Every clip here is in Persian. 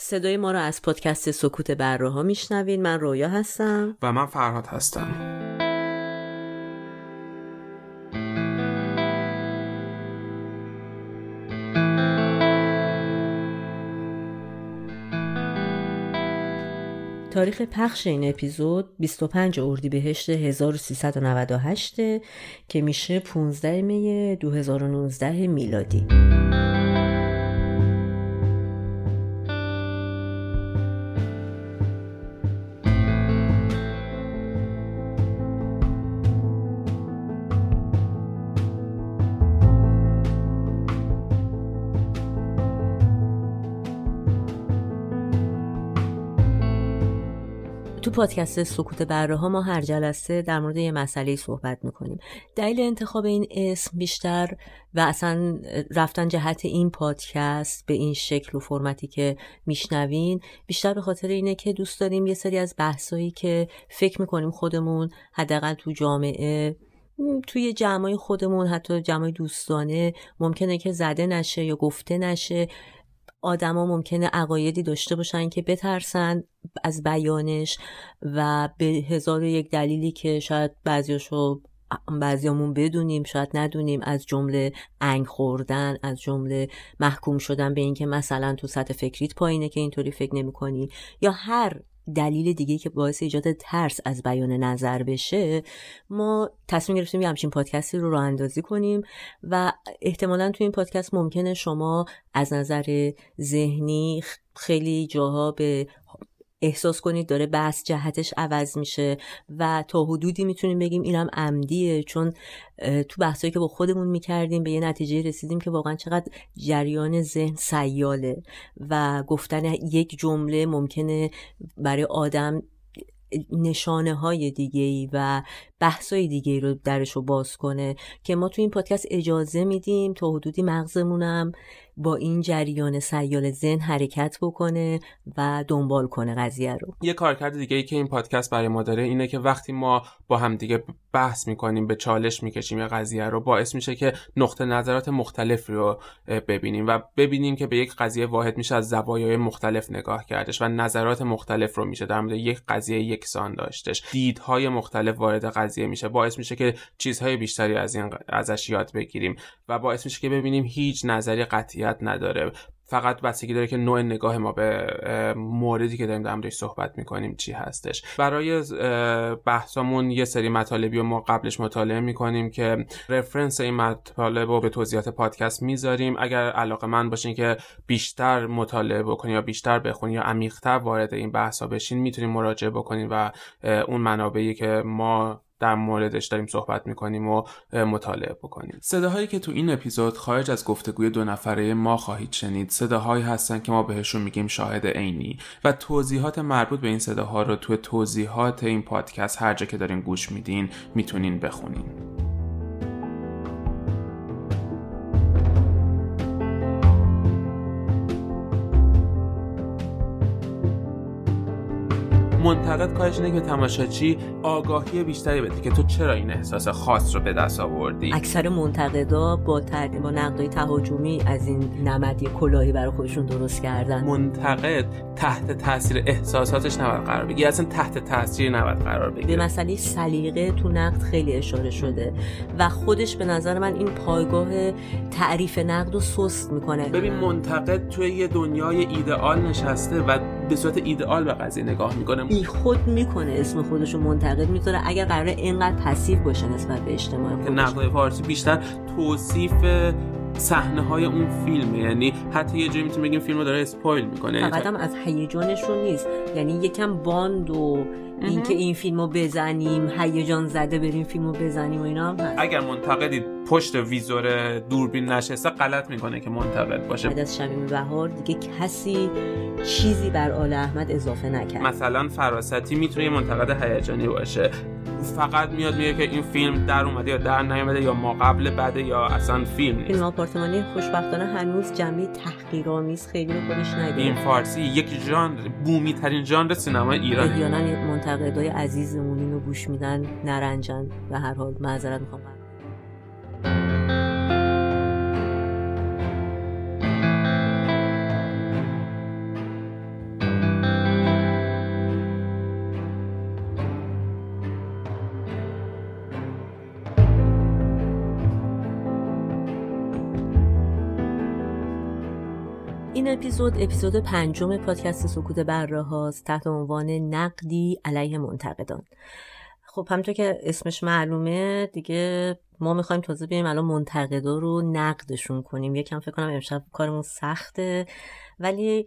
صدای ما رو از پادکست سکوت بره ها میشنوین من رویا هستم. و من فرهاد هستم. تاریخ پخش این اپیزود 25 اردیبهشت 1398 که میشه 15 می 2019 میلادی. پادکست سکوت بره ها ما هر جلسه در مورد یه مسئله صحبت می‌کنیم. دلیل انتخاب این اسم بیشتر و اصلا رفتن جهت این پادکست به این شکل و فرمتی که میشنوین بیشتر به خاطر اینه که دوست داریم یه سری از بحثایی که فکر می‌کنیم خودمون حداقل تو جامعه توی جمعای خودمون حتی جمعای دوستانه ممکنه که زده نشه یا گفته نشه. آدما ممکنه عقایدی داشته باشن که بترسن از بیانش و به هزار و یک دلیلی که شاید بعضیاشو بعضیامون بدونیم شاید ندونیم از جمله انگ خوردن از جمله محکوم شدن به اینکه مثلا تو سطح فکریت پایینه که اینطوری فکر نمی یا هر دلیل دیگه که باعث ایجاد ترس از بیان نظر بشه ما تصمیم گرفتیم یه همچین پادکستی رو راه اندازی کنیم و احتمالا تو این پادکست ممکنه شما از نظر ذهنی خیلی جاها به احساس کنید داره بحث جهتش عوض میشه و تا حدودی می‌تونیم بگیم اینم عمدیه چون تو بحثایی که با خودمون می‌کردیم به یه نتیجه رسیدیم که واقعا چقدر جریان ذهن سیاله و گفتن یک جمله ممکنه برای آدم نشانه های دیگه ای و بحث های دیگه ای رو درش رو باز کنه که ما تو این پادکست اجازه میدیم تا حدودی مغزمونم با این جریان سیال ذهن حرکت بکنه و دنبال کنه قضیه رو. یه کارکرد دیگه ای که این پادکست برای ما داره اینه که وقتی ما با هم دیگه بحث می‌کنیم به چالش می‌کشیم یا قضیه رو باعث میشه که نقطه نظرات مختلف رو ببینیم و ببینیم که به یک قضیه واحد میشه از زوایای مختلف نگاه کردش و نظرات مختلف رو میشه در مورد یک قضیه یکسان داشتش. دیدهای مختلف وارد قضیه میشه. باعث میشه که چیزهای بیشتری از این ازش یاد بگیریم و باعث میشه که ببینیم هیچ نظری قطعی نداره. فقط بستگی داره که نوع نگاه ما به موردی که داریم در صحبت می‌کنیم چی هستش. برای بحثمون یه سری مطالبی رو ما قبلش مطالعه می‌کنیم که رفرنس این مطالب رو به توضیحات پادکست می‌ذاریم. اگر علاقه من باشین که بیشتر مطالعه بکنین یا بیشتر بخونین یا عمیقتر وارد این بحث ها بشین می‌تونیم مراجعه بکنین و اون منابعی که ما در موردش داریم صحبت می‌کنیم و مطالعه بکنیم. صداهایی که تو این اپیزود خارج از گفتگوی دو نفره ما خواهید شنید صداهایی هستن که ما بهشون میگیم شاهد عینی و توضیحات مربوط به این صداها رو تو توضیحات این پادکست هر جا که دارین گوش میدین می‌تونین بخونین. منتقد کارش اینه که تماشاچی آگاهی بیشتری بده که تو چرا این احساس خاص رو به دست آوردی؟ اکثر منتقدا با تر... با نقدای تهاجمی از این نمدی کلاهی برای خودشون درست کردن. منتقد تحت تاثیر احساساتش نباید قرار بگیره. اصلا تحت تاثیر نباید قرار بگیره. به مسئله سلیقه تو نقد خیلی اشاره شده و خودش به نظر من این پایگاه تعریف نقد رو سست می‌کنه. ببین منتقد توی یه دنیای ایدئال نشسته و به صورت ایدئال به قضیه نگاه می‌کنه. بی خود می‌کنه اسم خودش رو منتقد می‌ذاره اگر قرار اینقدر پسیو باشه نسبت به اجتماع خودش. نقد فارسی بیشتر توصیف صحنه های اون فیلمه. یعنی حتی یه جایی می‌تونیم بگیم فیلم رو داره اسپویل می‌کنه. فقط هم از هیجانشون نیست. یعنی یکم باند و اینکه این فیلمو بزنیم هیجان زده بریم فیلمو بزنیم و اینا هم هست. اگر منتقدی پشت ویزور دوربین نشسته غلط می‌کنه که منتقد باشه. بعد از شمیم بهار دیگه کسی چیزی بر آل احمد اضافه نکرد. مثلا فراستی می‌تونه منتقد هیجانی باشه. فقط میاد میگه که این فیلم در اومده یا در نیومده یا ما قبل بعد یا اصلا فیلم فیلم آپارتمانی خوشبختانه هنوز جمعی تحقیرآمیز خیلی رو خودش نگیره این فارسی یک ژانر بومی ترین ژانر سینما ایران احیانا منتقدای عزیزمون اینو گوش میدن نرنجن و هر حال معذرت می‌خوام. اپیزود اپیزود پنجم پادکست سکوت بره هاست تحت عنوان نقدی علیه منتقدان. خب همونطور که اسمش معلومه دیگه ما می‌خوایم تازه بیایم الان منتقدا رو نقدشون کنیم. یکم فکر کنم امشب کارمون سخته. ولی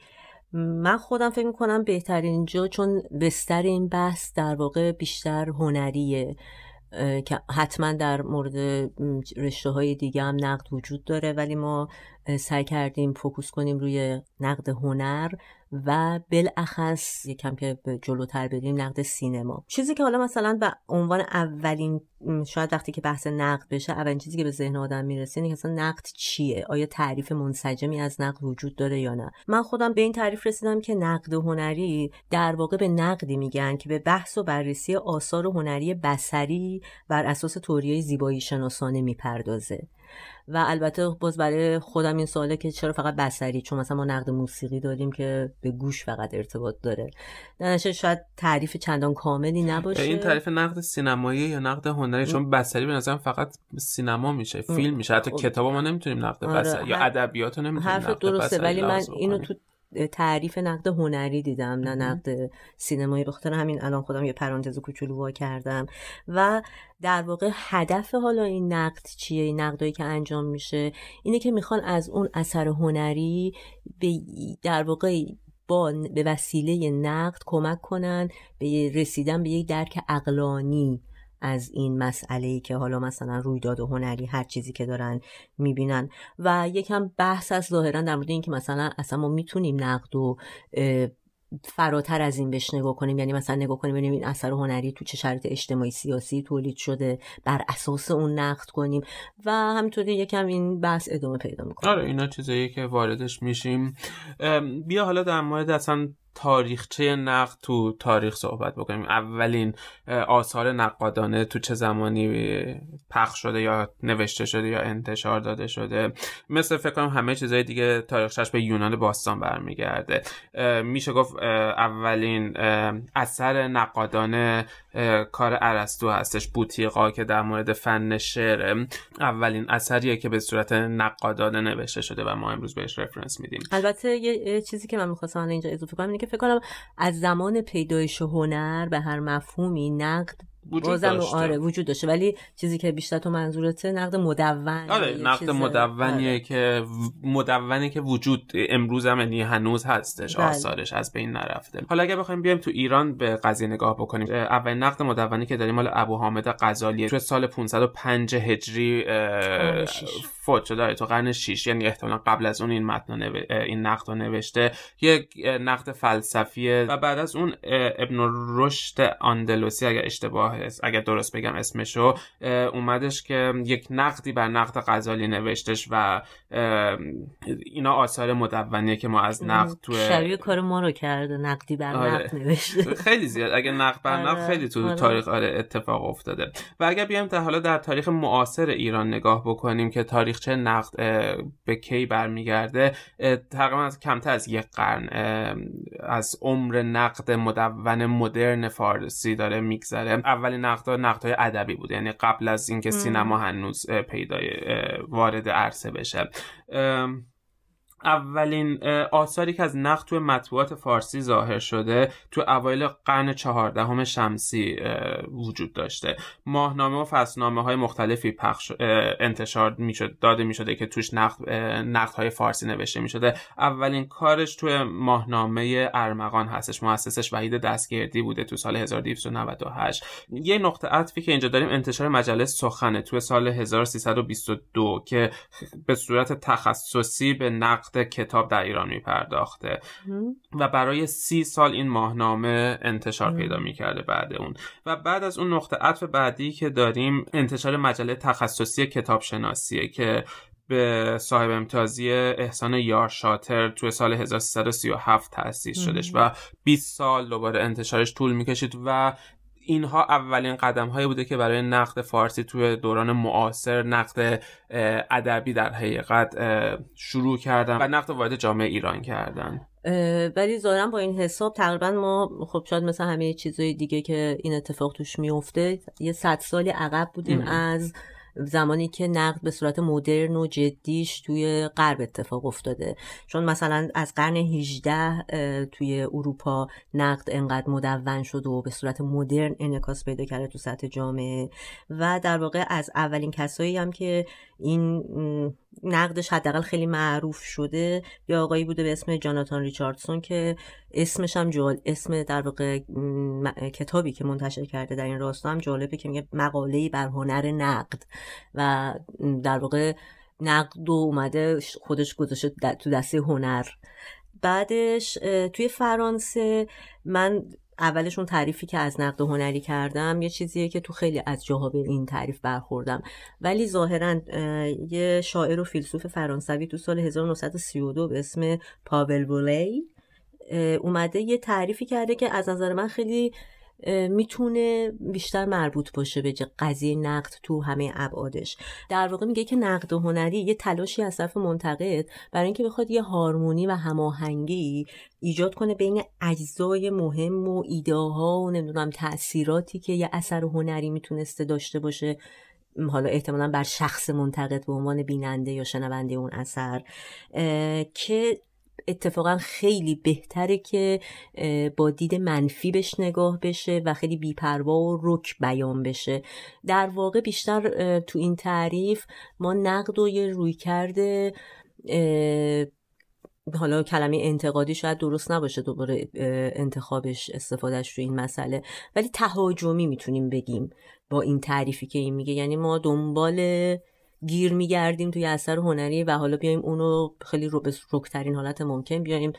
من خودم فکر می‌کنم بهترین جا چون بستر این بحث در واقع بیشتر هنریه. که حتما در مورد رشته های دیگه هم نقد وجود داره ولی ما سعی کردیم فوکوس کنیم روی نقد هنر. و بالاخص یکم که جلوتر بریم نقد سینما. چیزی که حالا مثلا به عنوان اولین شاید وقتی که بحث نقد بشه اولین چیزی که به ذهن آدم می‌رسه اینه اصلا نقد چیه؟ آیا تعریف منسجمی از نقد وجود داره یا نه؟ من خودم به این تعریف رسیدم که نقد هنری در واقع به نقدی میگن که به بحث و بررسی آثار هنری بسری بر اساس توریای زیبایی شناسانه می‌پردازه. و البته باز برای خودم این سواله که چرا فقط بسری چون مثلا ما نقد موسیقی داریم که به گوش فقط ارتباط داره. در شاید تعریف چندان کاملی نباشه. این تعریف نقد سینمایی یا نقد هنری؟ چون بسری به نظرم فقط سینما میشه فیلم میشه. حتی خب. کتاب ما نمی‌تونیم نقد آره. بسری یا ادبیات نمی‌تونیم حرف درسته ولی من اینو تو تعریف نقد هنری دیدم نه نقد سینمایی. بخاطر همین الان خودم یه پرانتز کوچولو وا کردم. و در واقع هدف حالا این نقد چیه؟ این نقدایی که انجام میشه؟ اینه که می‌خوان از اون اثر هنری به در واقع با به وسیله نقد کمک کنن به رسیدن به یک درک اقلانی از این مسئله ای که حالا مثلا رویداد هنری هر چیزی که دارن می‌بینن. و یکم بحث از ظاهرا در مورد اینکه مثلا اصلا ما می‌تونیم نقد و فراتر از این بهش نگاه کنیم. یعنی مثلا نگاه کنیم ببینیم این اثر هنری تو چه شرایط اجتماعی سیاسی تولید شده بر اساس اون نقد کنیم. و همینطوری یکم این بحث ادامه پیدا می‌کنه. آره اینا چیزایی که واردش میشیم. بیا حالا در مورد اصلا تاریخچه نقد تو تاریخ صحبت بکنیم. اولین آثار نقادانه تو چه زمانی پخش شده یا نوشته شده یا انتشار داده شده. مثل فکر کنم همه چیزهای دیگه تاریخش به یونان باستان برمیگرده. میشه گفت اولین اثر نقادانه کار ارسطو هستش بوتیقا که در مورد فن شعر. اولین اثریه که به صورت نقادانه نوشته شده و ما امروز بهش رفرنس میدیم. البته یه چیزی که من می‌خواستم اینجا اضافه کنم که فکر کنم از زمان پیدایش هنر به هر مفهومی نقد وجود داشته. آره وجود داشته. ولی چیزی که بیشتر تو منظورته نقد مدون آره نقد مدونیه آره. که مدونی که وجود امروز هم یعنی هنوز هستش بله. آثارش از بین نرفته. حالا اگه بخوایم بیایم تو ایران به قضیه نگاه بکنیم. اول نقد مدونی که داریم مال ابو حامد غزالی تو سال 505 هجری فوت شده تو قرن 6 یعنی احتمالا قبل از اون این متن این نقد رو نوشته. یک نقد فلسفیه و بعد از اون ابن رشد اندلوسی اگر اشتباه اگر درست بگم اسمشو اومدش که یک نقدی بر نقد غزالی نوشتش و اینا آثار مدونیه که ما از نقد تو شبیه کار ما رو کرده نقدی بر آره. نقد نوشته خیلی زیاد اگر نقد بر نقد آره. خیلی تو آره. تاریخ آره اتفاق افتاده و اگر بیایم تا حالا در تاریخ معاصر ایران نگاه بکنیم که تاریخچه نقد به کی برمیگرده تقریبا از کمتر از یک قرن از عمر نقد مدون مدرن فارسی داره میگذره اولین نقد نقد ادبی بود یعنی قبل از اینکه سینما هنوز پیدای وارد عرصه بشه Um, اولین آثاری که از نقد توی مطبوعات فارسی ظاهر شده تو اوایل قرن چهاردهم شمسی وجود داشته. ماهنامه و فصلنامه های مختلفی پخش انتشار می‌شد داده می‌شده که توش نقد نقد های فارسی نوشته می‌شده. اولین کارش توی ماهنامه ارمغان هستش. مؤسسش وحید دستگردی بوده تو سال 1298 یه نقطه عطفی که اینجا داریم انتشار مجله سخنه توی سال 1322 که به صورت تخصصی به نقد کتاب در ایران میپرداخته. و برای سی سال این ماهنامه انتشار پیدا می‌کرده بعد اون. و بعد از اون نقطه عطف بعدی که داریم انتشار مجله تخصصی کتاب شناسیه که به صاحب امتیازی احسان یار شاتر توی سال 1337 تأسیس شدش و 20 سال دوباره انتشارش طول می‌کشید و اینها اولین قدم هایی بوده که برای نقد فارسی توی دوران معاصر نقد ادبی در حقیقت شروع کردن و نقد وارد جامعه ایران کردن. ولی ظاهرا با این حساب تقریبا ما خب شاید مثلا همه چیزهای دیگه که این اتفاق توش میفته یه صد سالی عقب بودیم از زمانی که نقد به صورت مدرن و جدیش توی غرب اتفاق افتاده. چون مثلا از قرن 18 توی اروپا نقد انقدر مدون شد و به صورت مدرن انعکاس پیدا کرده تو سطح جامعه. و در واقع از اولین کسایی هم که این نقدش حداقل خیلی معروف شده یا آقایی بوده به اسم جاناتان ریچاردسون که اسمش هم جال اسم در واقع کتابی که منتشر کرده در این راستا هم جالبه که میگه مقاله بر هنر نقد و در واقع نقد و اومده خودش گذاشته تو دسته هنر. بعدش توی فرانسه من اولشون تعریفی که از نقد هنری کردم یه چیزیه که تو خیلی از جاها به این تعریف برخوردم. ولی ظاهرا یه شاعر و فیلسوف فرانسوی تو سال 1932 به اسم پاول وولی اومده یه تعریفی کرده که از نظر من خیلی می‌تونه بیشتر مربوط باشه به قضیه نقد تو همه ابعادش. در واقع میگه که نقد هنری یه تلاشی از طرف منتقد برای اینکه بخواد یه هارمونی و هماهنگی ایجاد کنه بین اجزای مهم و ایده ها و نمی‌دونم تاثیراتی که یه اثر هنری می‌تونسته داشته باشه. حالا احتمالا بر شخص منتقد به عنوان بیننده یا شنونده اون اثر. که اتفاقا خیلی بهتره که با دید منفی بهش نگاه بشه و خیلی بیپروا و رک بیان بشه. در واقع بیشتر تو این تعریف ما نقد و یه روی کرده حالا کلمه انتقادی شاید درست نباشه دوباره انتخابش استفادهش رو این مسئله. ولی تهاجمی می‌تونیم بگیم با این تعریفی که این میگه. یعنی ما دنبال گیر میگردیم توی اثر هنری و حالا بیایم اونو خیلی رو به رکترین حالت ممکن بیایم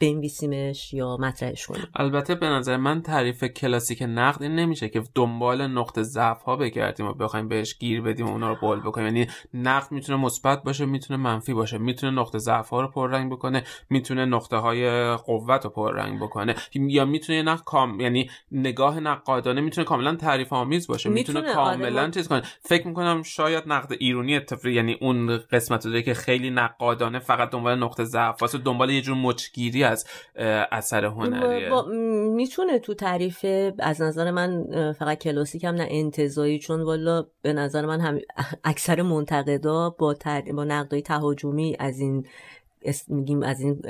بنویسیمش یا مطرحش کنیم. البته به نظر من تعریف کلاسیک نقد این نمیشه که دنبال نقطه ضعف ها بگردیم و بخوایم بهش گیر بدیم و اونا رو بول بکنیم. یعنی نقد می‌تونه مثبت باشه می‌تونه منفی باشه می‌تونه نقطه ضعف ها رو پررنگ بکنه می‌تونه نقطه های قوت رو پررنگ بکنه. یا می‌تونه نقد کام یعنی نگاه نقادانه می‌تونه کاملا تعریف آمیز باشه می‌تونه, می‌تونه آره، کاملا چیز کنه. فکر می‌کنم شاید نقد ایرونی اتفاقی یعنی اون قسمت که خیلی نقادانه فقط دنبال نقطه ضعف واسه دنبال یه جور گیری از اثر هنریه. می‌تونه تو تعریف از نظر من فقط کلاسیک هم نه انتظایی چون والا به نظر من هم اکثر منتقدا با, با نقدای تهاجمی از این میگیم از این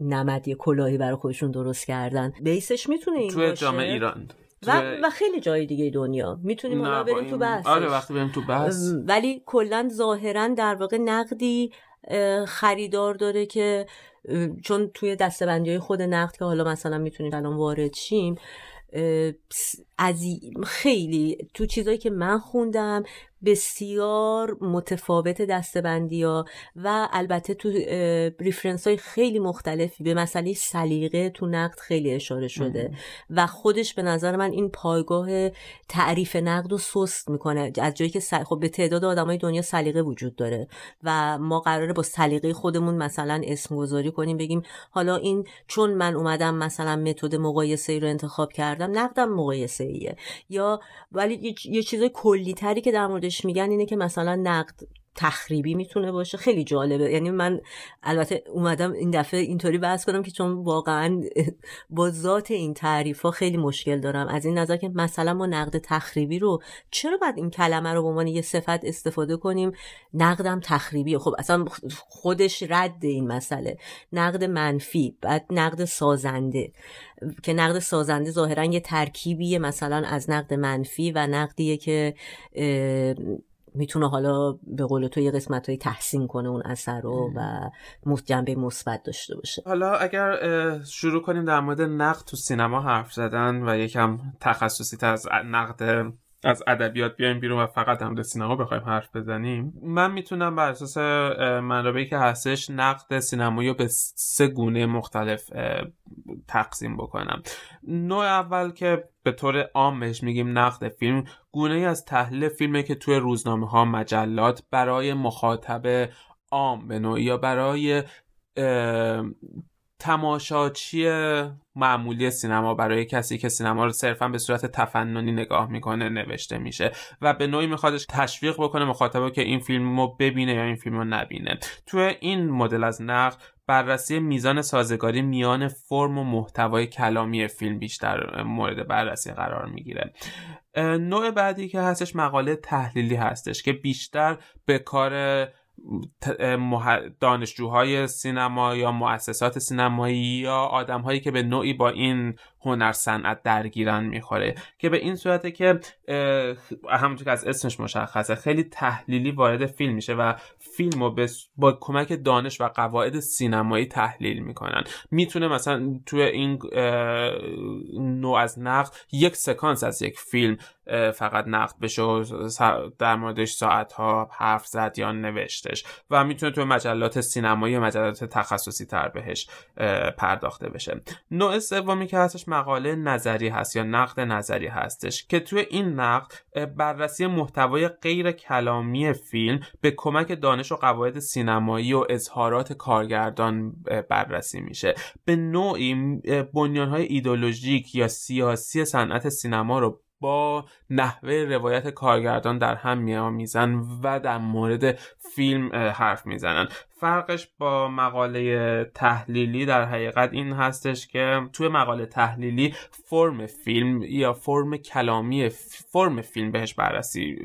نمدی کلاهی برای خودشون درست کردن. بیسش می‌تونه این توی جامعه ایران. و, و خیلی جای دیگه دنیا. می‌تونیم حالا بریم تو بحث آره وقتی بریم تو بحث. ولی کلا ظاهرا در واقع نقدی خریدار داره که چون توی دستبندی های خود نقد که حالا مثلا می‌تونیم الان وارد شیم از خیلی تو چیزایی که من خوندم بسیار متفاوت دستبندی ها و البته تو ریفرنس های خیلی مختلفی. به مسئله سلیقه تو نقد خیلی اشاره شده و خودش به نظر من این پایگاه تعریف نقد رو سست می‌کنه. از جایی که خب به تعداد آدمای دنیا سلیقه وجود داره و ما قراره با سلیقه خودمون مثلا اسم گذاری کنیم بگیم حالا این چون من اومدم مثلا متد مقایسه ای رو انتخاب کردم نقدم مقایسه ایه یا ولی یه چیزای کلی تری که در مورد میگن اینه که مثلا نقد تخریبی می‌تونه باشه. خیلی جالبه. یعنی من البته اومدم این دفعه اینطوری بحث کنم که چون واقعا با ذات این تعریف ها خیلی مشکل دارم. از این نظر که مثلا ما نقد تخریبی رو چرا باید این کلمه رو به عنوان یه صفت استفاده کنیم؟ نقدم تخریبی خب اصلا خودش رد این مسئله. نقد منفی بعد نقد سازنده. که نقد سازنده ظاهرا یه ترکیبیه مثلا از نقد منفی و نقدیه که می‌تونه حالا به قول تو یه قسمت های تحسین کنه اون اثر رو و جنبه مثبت داشته باشه. حالا اگر شروع کنیم در مورد نقد تو سینما حرف زدن و یکم تخصصی از نقد از ادبیات بیایم بیرون و فقط در سینما بخوایم حرف بزنیم. من می‌تونم بر اساس منابعی که هستش نقد سینمایی رو به سه گونه مختلف تقسیم بکنم. نوع اول که به طور عام بهش میگیم نقد فیلم گونه ای از تحلیل فیلمه که توی روزنامه ها مجلات برای مخاطب عام به نوعی یا برای تماشاچی معمولی سینما برای کسی که سینما رو صرفا به صورت تفننی نگاه می‌کنه نوشته میشه و به نوعی میخوادش تشویق بکنه مخاطبه که این فیلم رو ببینه یا این فیلم رو نبینه. توی این مدل از نقد بررسی میزان سازگاری میان فرم و محتوای کلامی فیلم بیشتر مورد بررسی قرار می‌گیره. نوع بعدی که هستش مقاله تحلیلی هستش که بیشتر به کار دانشجوهای سینما یا مؤسسات سینمایی یا آدمهایی که به نوعی با این هنر صنعت درگیرن می‌خوره که به این صورته که همونطور که از اسمش مشخصه خیلی تحلیلی وارد فیلم میشه و فیلم رو با کمک دانش و قواعد سینمایی تحلیل می‌کنن. می‌تونه مثلا توی این نوع از نقد یک سکانس از یک فیلم فقط نقد بشه و در موردش ساعت ها حرف زد یا نوشتش. و می‌تونه توی مجلات سینمایی یا مجلات تخصصی تر بهش پرداخته بشه. نوع سومی که هستش مقاله نظری هست یا نقد نظری هستش که توی این نقد بررسی محتوای غیر کلامی فیلم به کمک دانش و قواعد سینمایی و اظهارات کارگردان بررسی میشه. به نوعی بنیانهای ایدولوژیک یا سیاسی صنعت سینما رو با نحوه روایت کارگردان در هم میآمیزن و در مورد فیلم حرف می‌زنن. فرقش با مقاله تحلیلی در حقیقت این هستش که توی مقاله تحلیلی فرم فیلم یا فرم کلامی فرم فیلم بهش بررسی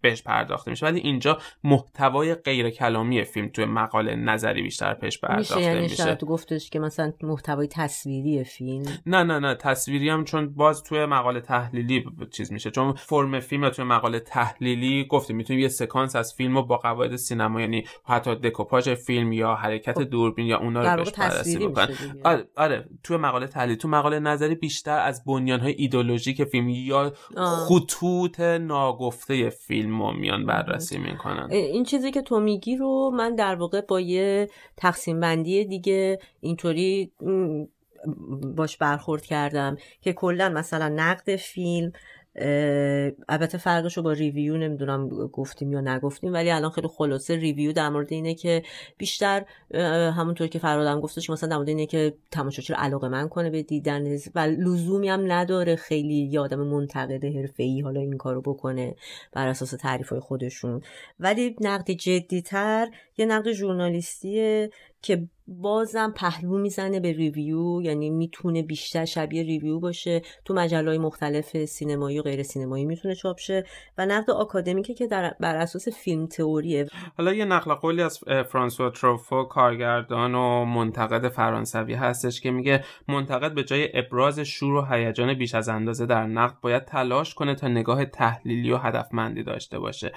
بهش پرداخته میشه. ولی اینجا محتوای غیر کلامی فیلم توی مقاله نظری بیشتر بهش پرداخته میشه یعنی میشه. تو گفتش که مثلا محتوای تصویری فیلم؟ نه نه نه تصویری هم چون باز توی مقاله تحلیلی چیز میشه. چون فرم فیلم توی مقاله تحلیلی گفتیم می‌تونیم یه سکانس از فیلم رو با قواعد سینما یعنی حتی دکوپاژ فیلم یا حرکت خب. دوربین یا اونا رو بهش بررسی بکنن. آره آره تو مقاله تحلیل تو مقاله نظری بیشتر از های ایدولوژیک فیلم یا خطوط ناگفته فیلم رو میان بررسی می‌کنن. این چیزی که تو میگی رو من در واقع با یه تقسیم بندی دیگه اینطوری باش برخورد کردم که کلا مثلا نقد فیلم البته فرقش رو با ریویو نمی‌دونم گفتیم یا نگفتیم ولی الان خیلی خلاصه ریویو در مورد اینه که بیشتر همونطور که فرادم گفتش مثلا در مورد اینه که تماشاچی رو علاقه من کنه به دیدن و لزومی هم نداره خیلی یادم منتقد ای حالا این کارو بکنه بر اساس تعریف های خودشون. ولی نقد جدیتر یه نقد ژورنالیستیه که بازم پهلو می‌زنه به review یعنی می‌تونه بیشتر شبیه review باشه. تو مجله های مختلف سینمایی و غیر سینمایی می‌تونه چاپ شه. و نقد آکادمیکه که در بر اساس film theory ه. حالا یه نقل قولی از فرانسوا تروفو کارگردان و منتقد فرانسوی هستش که میگه منتقد به جای ابراز شور و هیجان بیش از اندازه در نقد باید تلاش کنه تا نگاه تحلیلی و هدفمندی داشته باشه.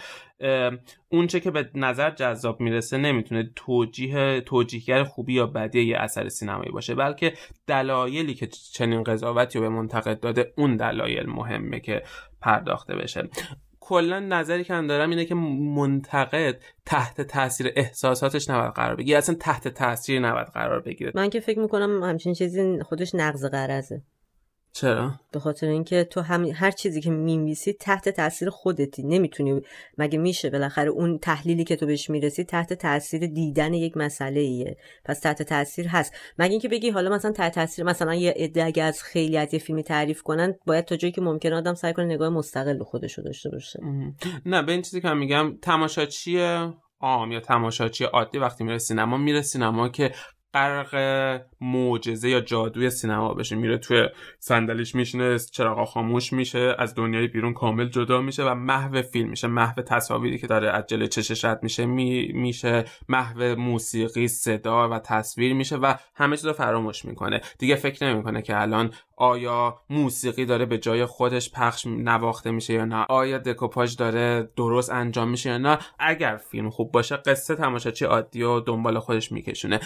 اونچه که به نظر جذاب می‌رسه نمی‌تونه توجیه توجیهگر خوبی یا بدی یه اثر سینمایی باشه بلکه دلایلی که چنین قضاوتی رو به منتقد داده اون دلایل مهمه که پرداخته بشه. کلا نظری که من دارم اینه که منتقد تحت تاثیر احساساتش نباید قرار بگیره اصلا تحت تاثیر نباید قرار بگیره. من که فکر می‌کنم همچین چیزی خودش نقض قرضه چرا؟ به خاطر اینکه تو هم هر چیزی که میمیسی تحت تاثیر خودتی. نمی‌تونی مگه میشه بالاخره اون تحلیلی که تو بهش می‌رسی تحت تاثیر دیدن یک مسئله ایه پس تحت تاثیر هست. مگه اینکه بگی حالا مثلا تحت تاثیر مثلا یه عده اگه از خیلی از یه فیلمی تعریف کنن باید تا جایی که ممکن آدم سعی کنه نگاه مستقل خودش رو داشته باشه. نه به این چیزی که میگم تماشاچی عام یا تماشاچی عادی وقتی میره سینما میره سینما که غرق معجزه یا جادوی سینما بشه. میره توی صندلیش میشینه چراغا خاموش میشه از دنیای بیرون کامل جدا میشه و محو فیلم میشه. محو تصاویری که داره از جلوی چشش رد میشه می میشه. محو موسیقی صدا و تصویر میشه و همه چیز رو فراموش می‌کنه. دیگه فکر نمی‌کنه که الان آیا موسیقی داره به جای خودش پخش نواخته میشه یا نه؟ آیا دکوپاژ داره درست انجام میشه یا نه؟ اگر فیلم خوب باشه قصه تماشاچی عادی و دنبال خودش میکشونه.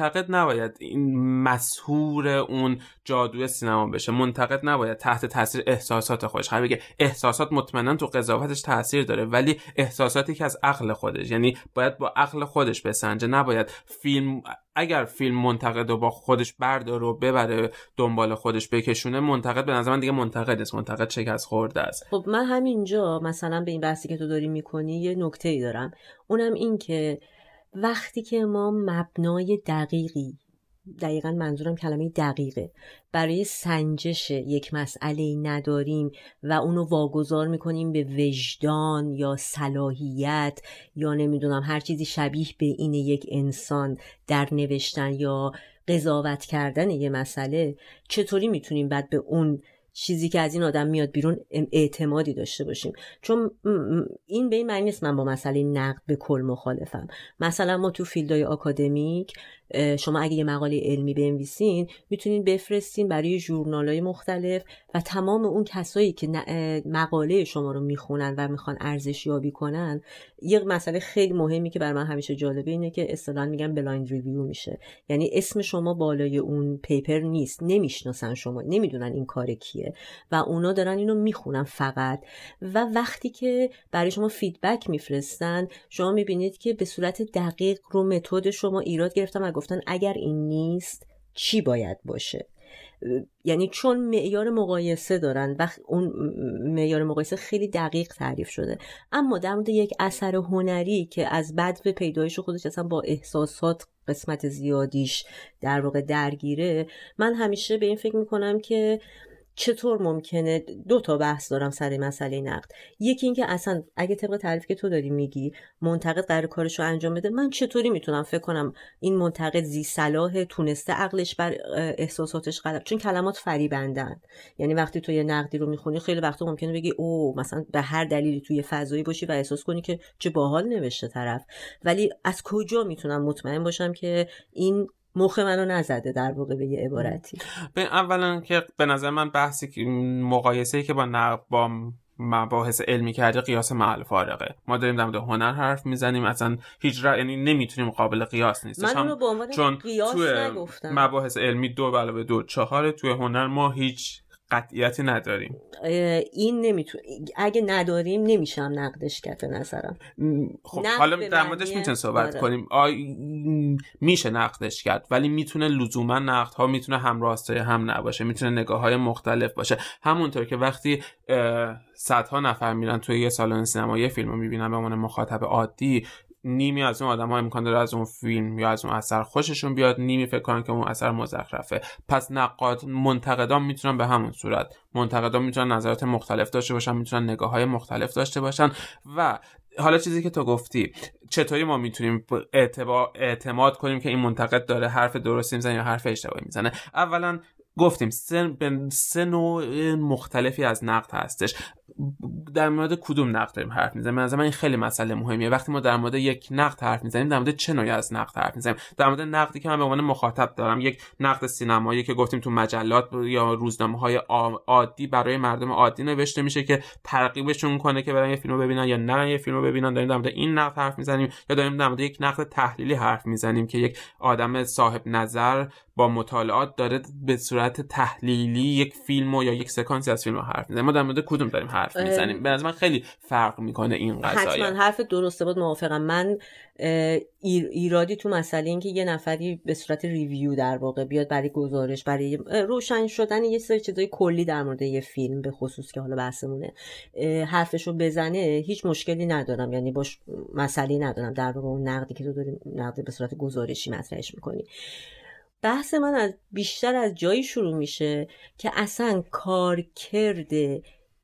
منتقد نباید این مسهور اون جادوی سینما بشه. منتقد نباید تحت تاثیر احساسات خودش. قرار بگه احساسات مطمئنا تو قضاوتش تاثیر داره ولی احساساتی که از عقل خودش یعنی باید با عقل خودش بسنجه. نباید فیلم اگر فیلم منتقد و با خودش برداره و ببره دنبال خودش بکشونه منتقد به نظر من دیگه منتقد نیست. منتقد شکست خورده است. خب من همینجا مثلا به این بحثی که تو داری می‌کنی یه نکته ای دارم. اونم این که وقتی که ما مبنای دقیقی دقیقا منظورم کلمه دقیقه برای سنجش یک مسئله نداریم و اونو واگذار می‌کنیم به وجدان یا صلاحیت یا نمی‌دونم هر چیزی شبیه به این یک انسان در نوشتن یا قضاوت کردن یه مسئله چطوری می‌تونیم بعد به اون چیزی که از این آدم میاد بیرون اعتمادی داشته باشیم. چون این به این معنی نیست من با مسئله نقد به کل مخالفم. مثلا ما تو فیلدهای آکادمیک شما اگه یه مقاله علمی بنویسین می‌تونین بفرستین برای های مختلف و تمام اون کسایی که مقاله شما رو می‌خونن و می‌خوان ارزش یابی کنن. یه مسئله خیلی مهمی که بر من همیشه جالبه اینه که اصطلاحا میگن blind review میشه. یعنی اسم شما بالای اون paper نیست. نمی‌شناسن شما. نمی‌دونن این کار کیه. و اونا دارن اینو می‌خونن فقط. و وقتی که برای شما feedback میفرستن شما می‌بینید که به صورت دقیق رو متد شما ایراد گرفتن گفتن اگر این نیست چی باید باشه؟ یعنی چون معیار مقایسه دارن و اون معیار مقایسه خیلی دقیق تعریف شده. اما در مورد یک اثر هنری که از بد به پیدایش خودش اصلا با احساسات قسمت زیادیش در واقع درگیره من همیشه به این فکر می‌کنم که چطور ممکنه دو تا بحث دارم سر مسئله نقد؟ یکی اینکه اصلا اگه طبق تعریف که تو داری میگی منتقد قرار کارش رو انجام بده من چطوری می‌تونم فکر کنم این منتقد زی صلاح تونسته عقلش بر احساساتش غلب چون کلمات فریبندن. یعنی وقتی تو یه نقدی رو می‌خونی خیلی وقتا ممکنه بگی او مثلا به هر دلیلی توی فضایی باشی و احساس کنی که چه باحال نوشته طرف. ولی از کجا می‌تونم مطمئن باشم که این مخ منو نزده در واقع به یه عبارتی. به اولا که به نظر من بحثی مقایسه که با با مباحث علمی کرده قیاس محل فارقه ما داریم در مورد هنر حرف می‌زنیم اصلا هیچ یعنی نمی‌تونیم قابل قیاس نیست من اونو به چون قیاس نگفتم. مباحث علمی دو علاوه دو چهاره توی هنر ما هیچ قطعیتی نداریم. این نمیتون اگه نداریم نمیشم نقدش کرد به نظرم. خب حالا در موردش می‌تونیم صحبت آره. کنیم. آی... میشه نقدش کرد ولی می‌تونه لزوما نقد ها می‌تونه هم راسته هم نباشه می‌تونه نگاه های مختلف باشه. همونطور که وقتی صدها نفر میرن توی یه سالن سینما یه فیلم رو می‌بینن به عنوان مخاطب عادی نیمی از اون آدم ها امکان داره از اون فیلم یا از اون اثر خوششون بیاد. نیمی فکر کنن که اون اثر مزخرفه. پس نقاد منتقدان می‌تونن به همون صورت. منتقدان می‌تونن نظرات مختلف داشته باشن می‌تونن نگاه های مختلف داشته باشن. و حالا چیزی که تو گفتی چطوری ما می‌تونیم اعتماد کنیم که این منتقد داره حرف درستی می‌زنه یا حرف اشتباهی می‌زنه؟ اولا گفتیم سه, سه نوع مختلفی از نقد هستش. در مورد کدوم نقد داریم حرف می‌زنیم؟ از من این خیلی مسئله مهمیه. وقتی ما در مورد یک نقد حرف می‌زنیم در مورد چه نوعی از نقد حرف می‌زنیم؟ در مورد نقدی که من به عنوان مخاطب دارم یک نقد سینمایی که گفتیم تو مجلات یا روزنامه های عادی برای مردم عادی نوشته میشه که ترغیبشون کنه که برن یه فیلمو ببینن یا نه یه فیلمو ببینن. داریم در مورد این نقد حرف می‌زنیم یا داریم در مورد یک نقد تحلیلی حرف می‌زنیم که یک آدم صاحب نظر با مطالعات داره به صورت تحلیلی یک فیلم یا یک سکانسی از فیلم رو حرف می‌زنه. ما در مورد کدوم داریم حرف می‌زنیم؟ به من خیلی فرق می‌کنه این قضايا حتما حرف درسته بود موافقم. من ایرادی تو مسئله اینکه یه نفری به صورت ریویو در واقع بیاد برای گزارش برای روشن شدن یه سری چیزای کلی در مورد یه فیلم به خصوص که حالا بحثمونه حرفشو بزنه هیچ مشکلی ندارم. یعنی باش مسئله ندارم در واقع اون نقدی که تو داری نقد به صورت گزارشی مطرحش می‌کنی. بحث من از بیشتر از جایی شروع میشه که اصلا کارکرد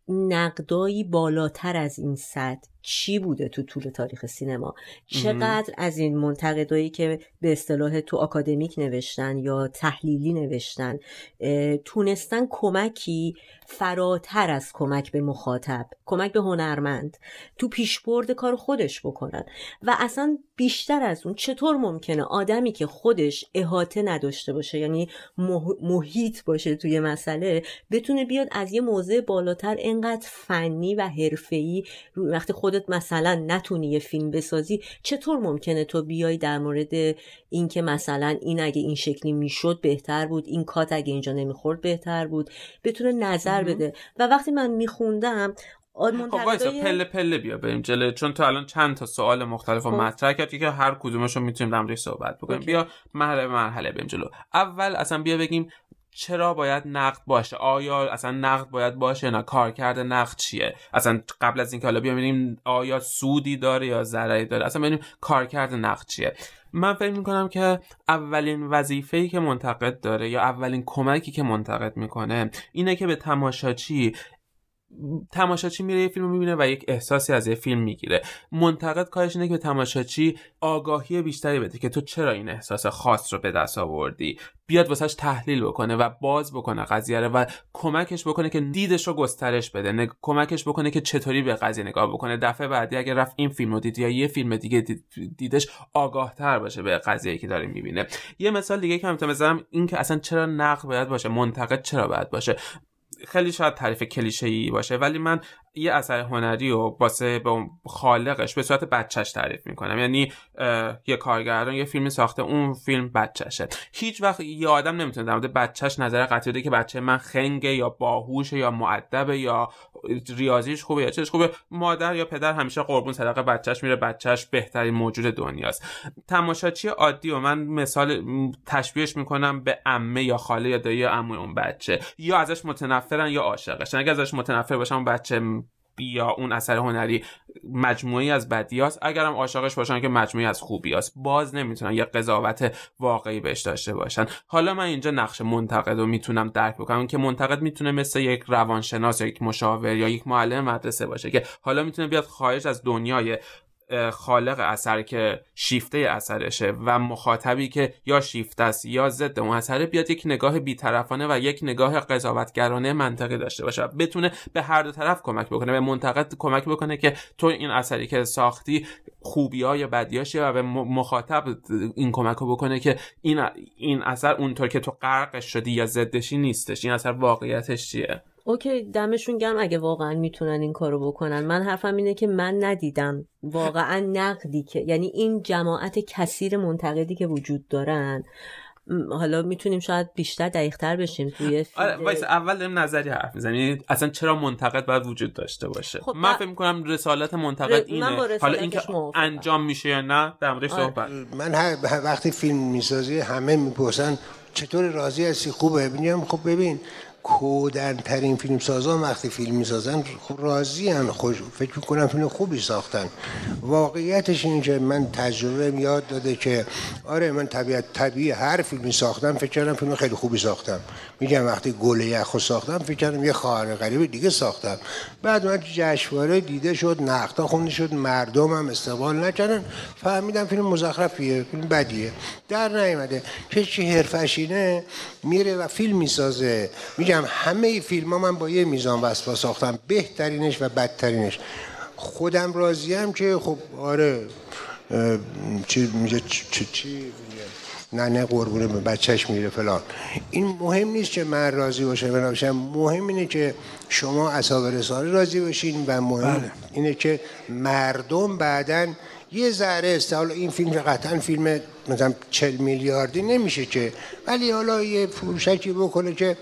نقدایی بالاتر از این سطح چی بوده تو طول تاریخ سینما؟ چقدر از این منتقدایی که به اصطلاح تو آکادمیک نوشتن یا تحلیلی نوشتن تونستن کمکی فراتر از کمک به مخاطب کمک به هنرمند تو پیشبرد کار خودش بکنن؟ و اصلا بیشتر از اون چطور ممکنه آدمی که خودش احاطه نداشته باشه یعنی محیط باشه توی مسئله بتونه بیاد از یه موضع بالاتر انقدر فنی و حرفه‌ای وقتی خودت مثلا نتونی یه فیلم بسازی چطور ممکنه تو بیای در مورد اینکه مثلا این اگه این شکلی می‌شد بهتر بود این کات اگه اینجا نمی‌خورد بهتر بود بتونه نظر بده. و وقتی من میخوندم خب پله پله بیا بریم جلو چون تو الان چند تا سوال مختلف رو خب. مطرح کردی که هر کدومش رو می‌تونیم در صحبت بکنیم. بیا مرحله مرحله بریم جلو. اول اصلا بیا بگیم چرا باید نقد باشه؟ آیا اصلا نقد باید باشه نه؟ کارکرد نقد چیه؟ اصلا قبل از اینکه حالا ببینیم آیا سودی داره یا ضرری داره؟ اصلا ببینیم کارکرد نقد چیه؟ من فکر می‌کنم که اولین وظیفه‌ای که منتقد داره یا اولین کمکی که منتقد می‌کنه اینه که به تماشاچی تماشاچی میره یه فیلم می‌بینه و یک احساسی از یه فیلم می‌گیره. منتقد کارش اینه که تماشاچی آگاهی بیشتری بده که تو چرا این احساس خاص رو به دست آوردی؟ بیاد واسهش تحلیل بکنه و باز بکنه قضیه رو و کمکش بکنه که دیدش رو گسترش بده. کمکش بکنه که چطوری به قضیه نگاه بکنه. دفعه بعدی اگر رفت این فیلم رو دید یا یه فیلم دیگه دیدش آگاه تر باشه به قضیه که داره می‌بینه. یه مثال دیگه که می‌تونم بزنم این که اصلا چرا نقد باید باشه منتقد چرا باید باشه؟ خیلی شاید تعریف کلیشه ای باشه ولی من یه اثر هنری و باسه به خالقش به صورت بچهش تعریف می‌کنم. یعنی یه کارگردان یه فیلمی ساخته اون فیلم بچهشه. هیچ وقت یه آدم نمی‌تونه در مورد بچهش نظر قطعی که بچه من خنگه یا باهوشه یا معدبه یا ریاضیش خوبه یا چیزش خوبه. مادر یا پدر همیشه قربون صدقه بچهش میره. بچهش بهترین موجود دنیاست. تماشاچی عادی و من مثال تشبیهش می‌کنم به عمه یا خاله یا دایی یا عموی اون بچه. یا ازش متنفرن یا عاشقش اگه ازش متنفر باشن بچه یا اون اثر هنری مجموعی از بدیاست؟ اگرم عاشقش باشن که مجموعی از خوبیاست. باز نمی‌تونن یه قضاوت واقعی بهش داشته باشن. حالا من اینجا نقش منتقد رو می‌تونم درک بکنم که منتقد می‌تونه مثل یک روانشناس یا یک مشاور یا یک معلم مدرسه باشه که حالا می‌تونه بیاد خواهش از دنیای خالق اثر که شیفته اثرشه و مخاطبی که یا شیفته است یا ضد اون اثر بیاد یک نگاه بیطرفانه و یک نگاه قضاوتگرانه منطقی داشته باشه بتونه به هر دو طرف کمک بکنه به منتقد کمک بکنه که تو این اثری که ساختی خوبی ها یا بدیاشه و به مخاطب این کمک رو بکنه که این این اثر اونطور که تو غرقش شدی یا ضدشی نیستش. این اثر واقعیتش چیه؟ اوکی دمشون گرم اگه واقعا می‌تونن این کارو بکنن. من حرفم اینه که من ندیدم واقعا نقدی که یعنی این جماعت کثیر منتقدی که وجود دارن حالا می‌تونیم شاید بیشتر دقیقتر بشیم توی آره اول داریم نظری حرف می‌زنیم. یعنی اصلا چرا منتقد باید وجود داشته باشه؟ خب من فکر می‌کنم رسالت منتقد اینه. حالا اینکه انجام میشه یا نه در موردش آره. صحبت. من وقتی فیلم می‌سازی همه می‌پرسن چطور راضی هستی؟ خوبه؟ ببینیم خب ببین کودن ترین فیلم سازان وقتی فیلم می‌سازن خب راضی هن خوش فکر می‌کنم فیلم خوبی ساختن. واقعیتش اینه من تجربه یاد داده که آره من طبیعت طبیعی هر فیلمی ساختم فکر کردم فیلم خیلی خوبی ساختم. میگم وقتی گل یخو ساختم فکر کردم یه خواهر غریب دیگه ساختم. بعد من جشنواره دیده شد نقدا خونده شد مردم هم استقبال نکردن. فهمیدم فیلم مزخرفیه فیلم بدیه. در نیومده کسی حرفش اینه میره و فیلم می‌سازه. میگم همه فیلم ها من با یه میزان وصفا ساختم. بهترینش و بدترینش. خودم راضیم که خب آره چی میگه؟ چی؟ نه نه قربونه به بچهش میره فلان. این مهم نیست که من راضی باشه باشم مهم اینه که شما اصاب رسانه راضی باشین و مهم بله. اینه که مردم بعدا یه ذره است. حالا این فیلم قطعا فیلم مثلا 40 میلیاردی نمیشه که ولی حالا یه فروشکی بکنه که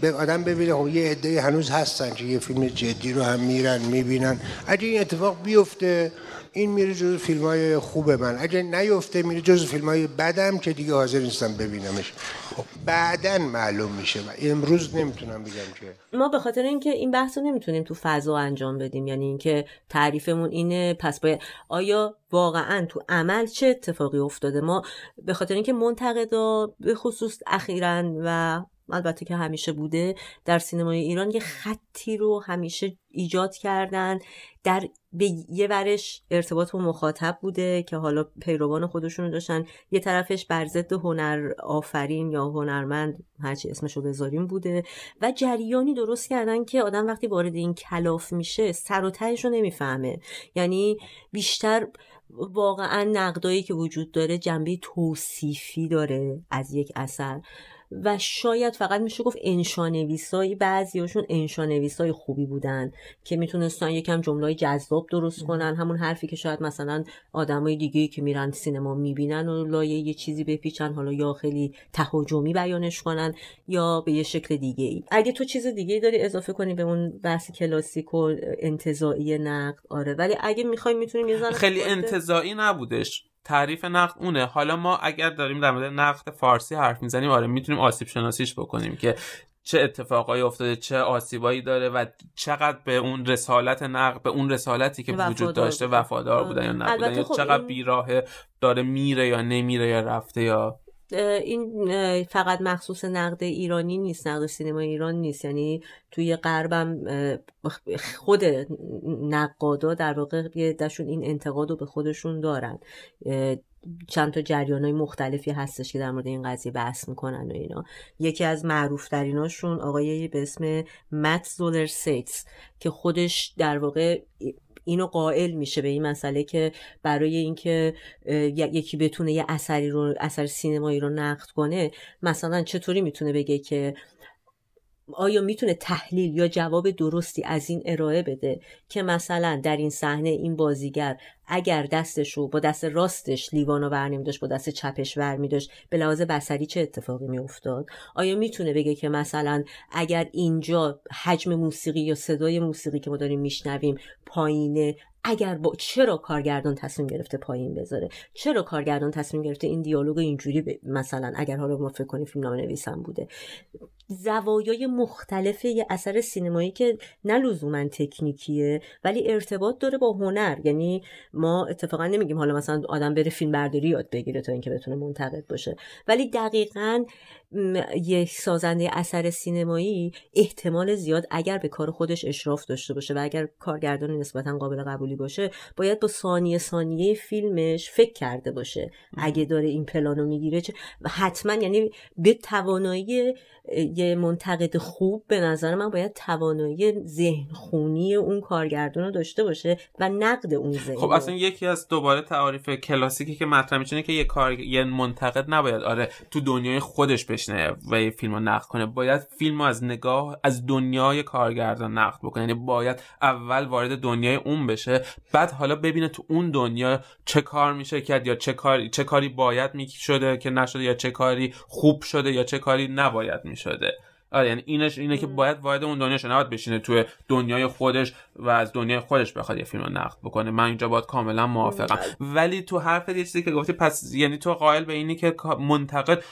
به آدم ببینه خب یه عده هنوز هستن که یه فیلم جدی رو هم میرن می‌بینن. اگه این اتفاق بیفته این میره جز فیلم های خوب من. اگه نیفته میره جز فیلم های بدم که دیگه حاضر نیستم ببینمش. خب بعدا معلوم میشه. و امروز نمی‌تونم بگم که. ما به خاطر اینکه این بحث رو نمی‌تونیم تو فضا انجام بدیم. یعنی اینکه تعریفمون اینه پس باید آیا واقعا تو عمل چه اتفاقی افتاده؟ ما به خاطر اینکه منتقدا به خصوص اخیرا و البته که همیشه بوده در سینمای ایران یه خطی رو همیشه ایجاد کردن. در به یه ورش ارتباط با مخاطب بوده که حالا پیروان خودشون رو داشتن. یه طرفش بر ضد هنر آفرین یا هنرمند هرچی اسمشو بذاریم بوده. و جریانی درست کردن که آدم وقتی وارد این کلاف میشه سر و تهش رو نمی‌فهمه. یعنی بیشتر واقعا نقدایی که وجود داره جنبه توصیفی داره از یک اثر. و شاید فقط میشه گفت انشانویسایی بعضیاشون انشانویسای خوبی بودن که می‌تونستن یکم جمله جذاب درست کنن همون حرفی که شاید مثلا آدمای دیگه که میرن سینما می‌بینن و لایه یه چیزی بپیچن حالا یا خیلی تهاجمی بیانش کنن یا به یه شکل دیگه ای اگه تو چیز دیگه داری اضافه کنی به اون بحث کلاسیک و انتزاعی نقد آره. ولی اگه می‌خوای می‌تونیم یه خیلی انتزاعی نبودش. تعریف نقد اونه. حالا ما اگر داریم در مورد نقد فارسی حرف می‌زنیم آره می‌تونیم آسیب شناسیش بکنیم که چه اتفاقایی افتاده چه آسیبایی داره و چقدر به اون رسالت نقد به اون رسالتی که وجود داشته وفادار بودن یا نبودن. یا خب چقدر بیراهه داره میره یا نمیره یا رفته یا این فقط مخصوص نقد ایرانی نیست نقد سینما ایران نیست. یعنی توی غربم خود نقادا در واقع دشون این انتقاد رو به خودشون دارن. چند تا جریان های مختلفی هستش که در مورد این قضیه بحث می‌کنن و اینا. یکی از معروف آقای به اسم مت زولر سیتس که خودش در واقع اینو قائل میشه به این مسئله که برای اینکه یکی بتونه یه اثری رو اثر سینمایی رو نقد کنه مثلا چطوری می‌تونه بگه که آیا می‌تونه تحلیل یا جواب درستی از این ارائه بده که مثلا در این صحنه این بازیگر اگر دستش رو با دست راستش لیوانو بر داشت با دست چپش ور داشت به لحاظ بسری چه اتفاقی میافتاد؟ آیا می‌تونه بگه که مثلا اگر اینجا حجم موسیقی یا صدای موسیقی که ما داریم میشنویم پایینه اگر با چرا کارگردان تصمیم گرفته پایین بذاره؟ چرا کارگردان تصمیم گرفته این دیالوگ اینجوری ب... مثلا اگر حالا ما فکر کنیم فیلم نویسم بوده. زوایای مختلف یه اثر سینمایی که نه لزوما تکنیکیه ولی ارتباط داره با هنر. یعنی ما اتفاقا نمیگیم حالا مثلا آدم بره فیلم برداری یاد بگیره تا اینکه بتونه منتقد باشه. ولی دقیقا یک سازنده اثر سینمایی احتمال زیاد اگر به کار خودش اشراف داشته باشه و اگر کارگردان نسبتا قابل قبولی باشه باید با ثانیه ثانیه فیلمش فکر کرده باشه. اگه داره این پلانو می‌گیره و حتما یعنی به توانایی یه منتقد خوب به نظر من باید توانایی ذهن خونی اون کارگردان رو داشته باشه و نقد اون ذهن خب اصلا یکی از دوباره تعاریف کلاسیکی که مطرح میشه که یه کار یه منتقد نباید آره تو دنیای خودش بشنه و یه فیلم رو نقد کنه. باید فیلم از نگاه از دنیای کارگردان نقد بکنه. یعنی باید اول وارد دنیای اون بشه بعد حالا ببینه تو اون دنیا چه کار میشه کرد یا چه کاری چه کاری باید می‌شده که نشده یا چه کاری خوب شده یا چه کاری نباید می‌شده آره یعنی اینش اینه که باید وارد اون دنیا نباید بشینه توی دنیای خودش و از دنیای خودش بخواد یه فیلم رو نقد بکنه. من اینجا باید کاملا موافقم. ولی تو حرف یه چیزی که گفتی پس یعنی تو قائل به اینی که منتقد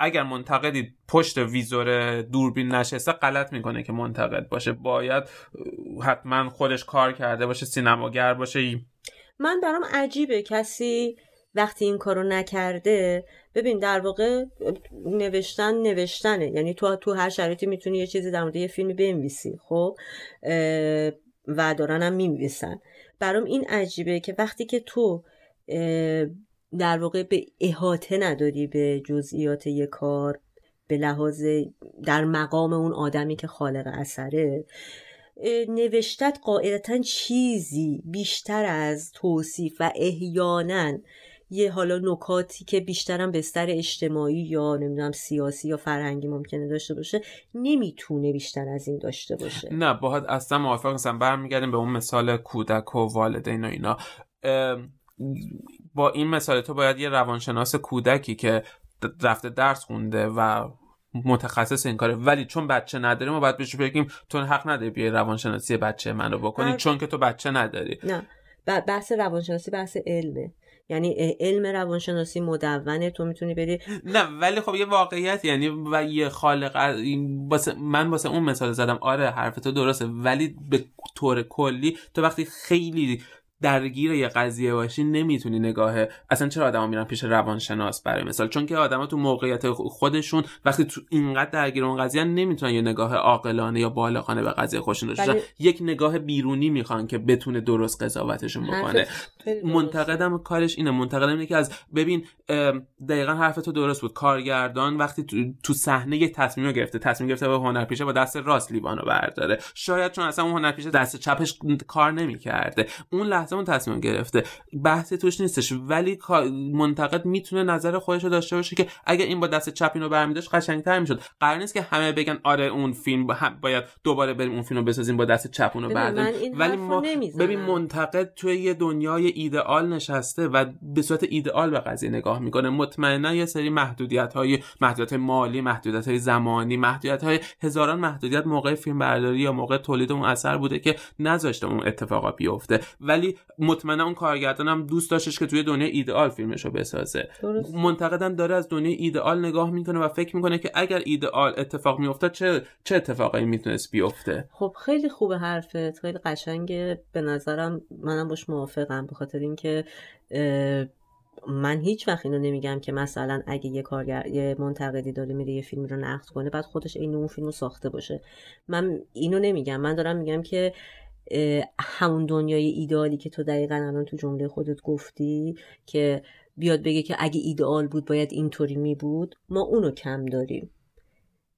اگر منتقدی پشت ویزور دوربین نشسته غلط می‌کنه که منتقد باشه. باید حتما خودش کار کرده باشه سینماگر باشه. من برام عجیبه. کسی وقتی این کارو نکرده ببین در واقع نوشتن نوشتنه. یعنی تو تو هر شرایطی می‌تونی یه چیزی در مورد یه فیلمی بنویسی خب؟ و دارن هم برام این عجیبه که وقتی که تو در واقع به احاطه نداری به جزئیات یه کار به لحاظ در مقام اون آدمی که خالق اثره. نوشتت قاعدتا چیزی بیشتر از توصیف و احیانا یه حالا نکاتی که بیشترم بستر اجتماعی یا نمی‌دونم سیاسی یا فرهنگی ممکنه داشته باشه نمی‌تونه بیشتر از این داشته باشه. نه باید اصلا موافق نیستم برمیگردیم به اون مثال کودک و والدین و اینا. با این مثال تو باید یه روانشناس کودکی که رفته درس خونده و متخصص این کاره. ولی چون بچه نداری ما باید بهش بگیم تو حق نداری بیای روانشناسی بچه منو بکنی چون که تو بچه نداری. نه. بحث روانشناسی بحث علمه. یعنی علم روانشناسی مدونه تو می‌تونی بری نه ولی خب یه واقعیت یعنی و یه خالق من واسه اون مثال زدم. آره حرف تو درسته ولی به طور کلی تو وقتی خیلی درگیر یه قضیه باشی نمی‌تونی نگاه اصلا چرا آدما میرن پیش روانشناس برای مثال؟ چون که آدما تو موقعیت خودشون وقتی تو اینقدر درگیر اون قضیه نمی‌تونن یه نگاه عاقلانه یا بالغانه به قضیه خودشون داشته بله. یک نگاه بیرونی می‌خوان که بتونه درست قضاوتشون بکنه. منتقدم کارش اینه. منتقدم اینه که از ببین دقیقا حرف تو درست بود. کارگردان وقتی تو, تو صحنه یه تصمیم گرفته تصمیم گرفته با هنرپیشه با دست راست لیوانو برداره. شاید چون اصلا اون هنرپیشه دست چپش کار نمی‌کرده. اون لحظه اون تصمیم گرفته. بحث توش نیستش. ولی منتقد می‌تونه نظر خودش رو داشته باشه که اگه این با دست چپ اینو برمیداشت قشنگتر می‌شد. قرار نیست که همه بگن آره اون فیلم باید دوباره بریم اون فیلم رو بسازیم با دست چپ اونو برداریم ولی ما ببین منتقد توی یه دنیای ایدئال نشسته و به صورت ایدئال به قضیه نگاه می‌کنه. مطمئنا یه سری محدودیت های محدودیت مالی محدودیت های زمانی محدودیت های هزاران محدودیت موقع فیلم برداری یا موقع تولید اون اثر بوده که نذاشته اون اتفاقا بیفته. ولی مطمئنا اون کارگردان هم دوست داشتش که توی دنیای ایدئال فیلمشو بسازه. منتقدم داره از دنیای ایدئال نگاه می‌کنه و فکر می‌کنه که اگر ایدئال اتفاق میافتاد چه چه اتفاقی می‌تونست بیفته؟ خب خیلی خوبه حرفت خیلی قشنگه. به نظرم منم باش موافقم به خاطر اینکه من هیچ وقت اینو نمیگم که مثلا اگه یه کارگر یه منتقدی داره میره یه فیلم رو نقد کنه بعد خودش این اون فیلم رو ساخته باشه. من اینو نمیگم. من دارم میگم که همون دنیای ایدئالی که تو دقیقا الان تو جمله خودت گفتی که بیاد بگه که اگه ایدئال بود باید اینطوری می بود ما اونو کم داریم.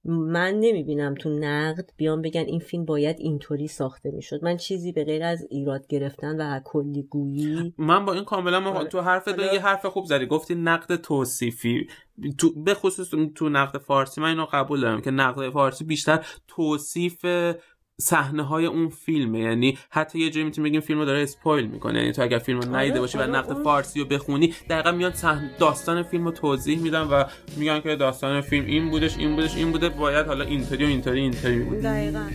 من نمی‌بینم تو نقد بیان بگن این فیلم باید اینطوری ساخته می‌شد. من چیزی به غیر از ایراد گرفتن و کلی گویی من با این کاملا ما آره. تو حرف یه حرف خوب زدی. گفتی نقد توصیفی. تو به خصوص تو نقد فارسی من اینو قبول دارم که نقد فارسی بیشتر توصیف صحنه های اون فیلمه. یعنی حتی یه جایی می‌تونیم بگیم فیلم رو داره اسپویل می‌کنه. یعنی تو اگر فیلم رو ندیده باشی و آره، نقد فارسی رو بخونی دقیقا میان داستان فیلم رو توضیح میدن و میگن که داستان فیلم این بودش این بودش این بوده. باید حالا اینطوری و اینطوری اینطوری بود دقیقا.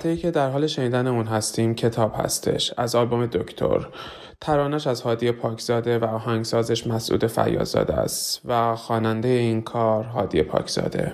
قطعی که در حال شنیدن اون هستیم کتاب هستش از آلبوم دکتر. ترانش از هادی پاکزاده و آهنگسازش مسعود فیازاده است و خواننده این کار هادی پاکزاده.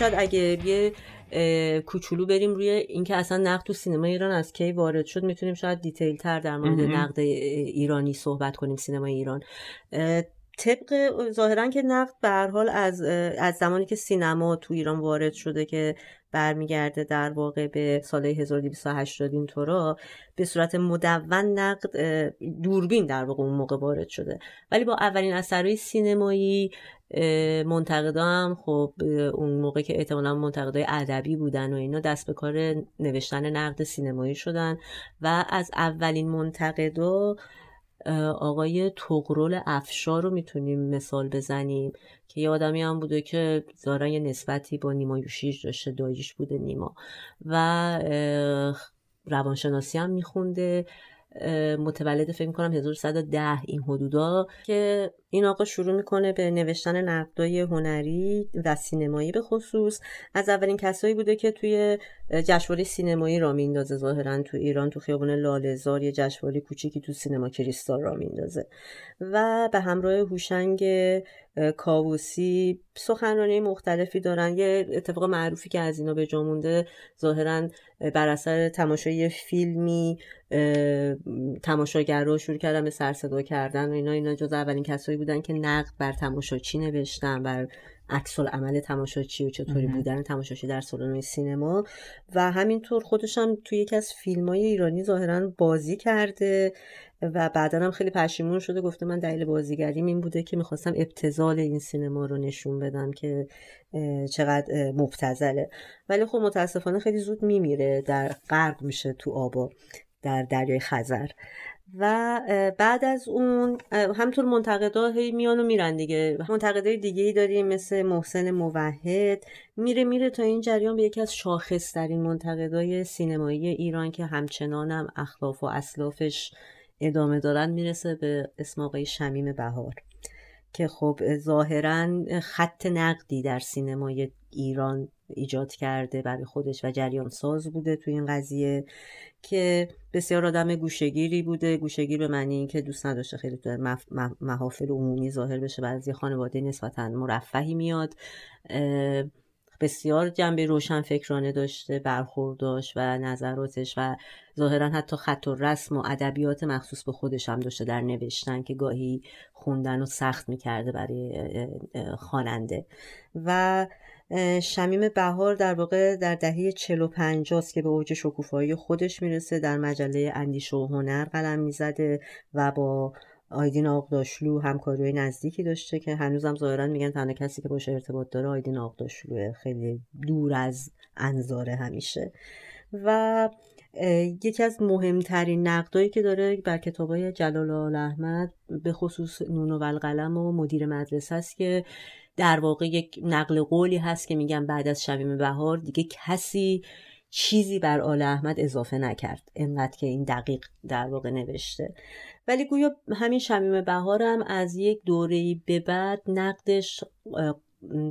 شاید اگه یه کوچولو بریم روی اینکه اصلا نقد تو سینما ایران از کی وارد شد می‌تونیم شاید دیتیل تر در مورد نقد ایرانی صحبت کنیم سینما ایران. طبق ظاهرا که نقد به هر حال از از زمانی که سینما تو ایران وارد شده که برمیگرده در واقع به سال 1280 اینطورا به صورت مدون نقد دوربین در واقع اون موقع وارد شده. ولی با اولین اثرهای سینمایی منتقدا هم خب اون موقع که احتمالا منتقدای ادبی بودن و اینا دست به کار نوشتن نقد سینمایی شدن. و از اولین منتقدا آقای تغرل افشار رو می‌تونیم مثال بزنیم که یه آدمی هم بوده که ظاهرا یه نسبتی با نیما یوشیج داشته داییش بوده نیما. و روانشناسی هم میخونده. متولد فکر می‌کنم 1110 این حدودا که این آقا شروع می‌کنه به نوشتن نقدای هنری و سینمایی به خصوص. از اولین کسایی بوده که توی جشنواره سینمایی را میندازه ظاهرا تو ایران تو خیابون لاله‌زار یه جشنواره کوچیکی تو سینما کریستال را میندازه و به همراه هوشنگ کاووسی سخنرانی مختلفی دارن. یه اتفاق معروفی که از اینا به جا مونده ظاهرا بر اثر تماشای فیلمی تماشاگر رو شروع کردن به سرصدا کردن و اینا اینا جز اولین کسایی بودن که نقد بر تماشاچی نوشتن بر عکس عمل تماشاچی و چطوری بودن تماشاچی در سالن سینما و همینطور خودش هم توی یکی از فیلم های ایرانی ظاهرا بازی کرده و بعدا هم خیلی پشیمون شده. گفته من دلیل بازیگریم این بوده که می‌خواستم ابتزال این سینما رو نشون بدم که چقدر مبتزله ولی خب متاسفانه خیلی زود میمیره در غرق میشه تو آبا در دریای خزر. و بعد از اون همطور منتقدا هی میان و میرن دیگه. منتقدای دیگه ای داریم مثل محسن موحد. میره میره تا این جریان به یکی از شاخصترین منتقدای سینمایی ایران که همچنان هم اخلاف و اسلافش ادامه دارن می‌رسه به اسم آقای شمیم بهار. که خب ظاهرا خط نقدی در سینمای ایران ایجاد کرده برای خودش و جریان ساز بوده تو این قضیه که بسیار آدم گوشگیری بوده. گوشگیر به معنی اینکه دوست نداشته خیلی تو محافل عمومی ظاهر بشه بعضی خانواده نسبتا مرفهی میاد. بسیار جنبه روشن فکرانه داشته برخورداش و نظراتش و ظاهرا حتی خط و رسم و ادبیات مخصوص به خودش هم داشته در نوشتن که گاهی خوندن و سخت می‌کرده برای خواننده. و شمیم بهار در واقع در دهه 45 است که به اوج شکوفایی خودش می‌رسه در مجله اندیشه و هنر قلم می‌زده و با آیدین آقداشلو همکاری نزدیکی داشته که هنوزم ظاهرا میگن تنها کسی که باشه ارتباط داره آیدین آقداشلوه خیلی دور از انظاره همیشه. و یکی از مهمترین نقدایی که داره بر کتابای جلال آل احمد به خصوص نونو و القلم و مدیر مدرسه است که در واقع یک نقل قولی هست که میگن بعد از شمیم بهار دیگه کسی چیزی بر آل احمد اضافه نکرد. انقدر که این دقیق در واقع نوشته. ولی گویا همین شمیم بهارم از یک دوره به بعد نقدش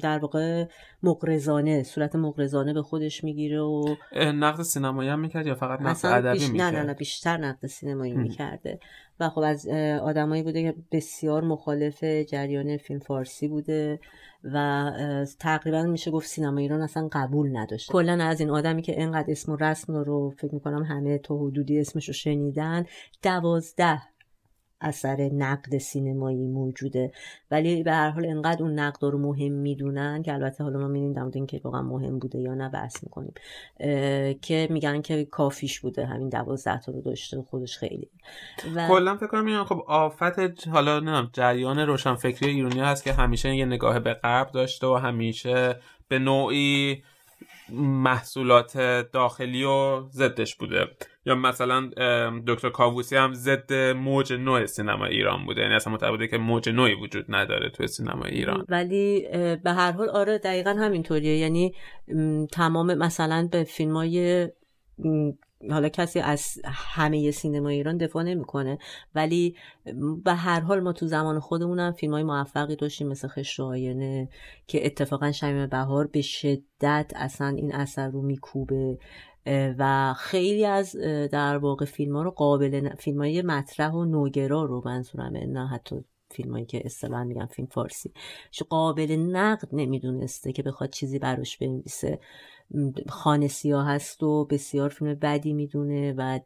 در واقع مقرزانه صورت مقرزانه به خودش می‌گیره و نقد سینمایی هم می‌کرد یا فقط نقد ادبی بیش... نه نه نه بیشتر نقد سینمایی می‌کرده. و خب از آدمایی بوده که بسیار مخالف جریان فیلم فارسی بوده و تقریبا میشه گفت سینما ایران اصلا قبول نداشت کلا از این آدمی که انقدر اسم و رسم رو فکر می‌کنم همه تو حدودی اسمش رو شنیدن دوازده اثر نقد سینمایی موجوده. ولی به هر حال انقدر اون نقد رو مهم می‌دونن که البته حالا ما می‌بینیم در اینکه واقعا مهم بوده یا نه بحث می‌کنیم که میگن که کافیش بوده. همین دوازده تا رو داشته خودش خیلی. و... کلا فکر کنم خب آفت حالا نه جریان روشنفکری ایرانی هست که همیشه یه نگاه به غرب داشته و همیشه به نوعی محصولات داخلی و ضدش بوده. یا مثلا دکتر کاووسی هم ضد موج نوع سینما ایران بوده. یعنی اصلا معتقده که موج نوعی وجود نداره توی سینما ایران. ولی به هر حال آره دقیقا همینطوریه. یعنی تمام مثلا به فیلم های حالا کسی از همه سینما ایران دفاع نمی‌کنه ولی به هر حال ما تو زمان خودمون هم فیلم های موفقی داشتیم مثل خشت آینه که اتفاقا شمیم بهار به شدت اصلا این اثر رو میکوبه. و خیلی از در واقع فیلم ها رو قابل فیلم های مطرح و نوگرا رو منظورمه نه حتی فیلمایی که اصطلاحا میگن فیلم فارسی. قابل نقد نمی‌دونسته که بخواد چیزی براش بنویسه. خانه سیاه هست و بسیار فیلم بدی می‌دونه و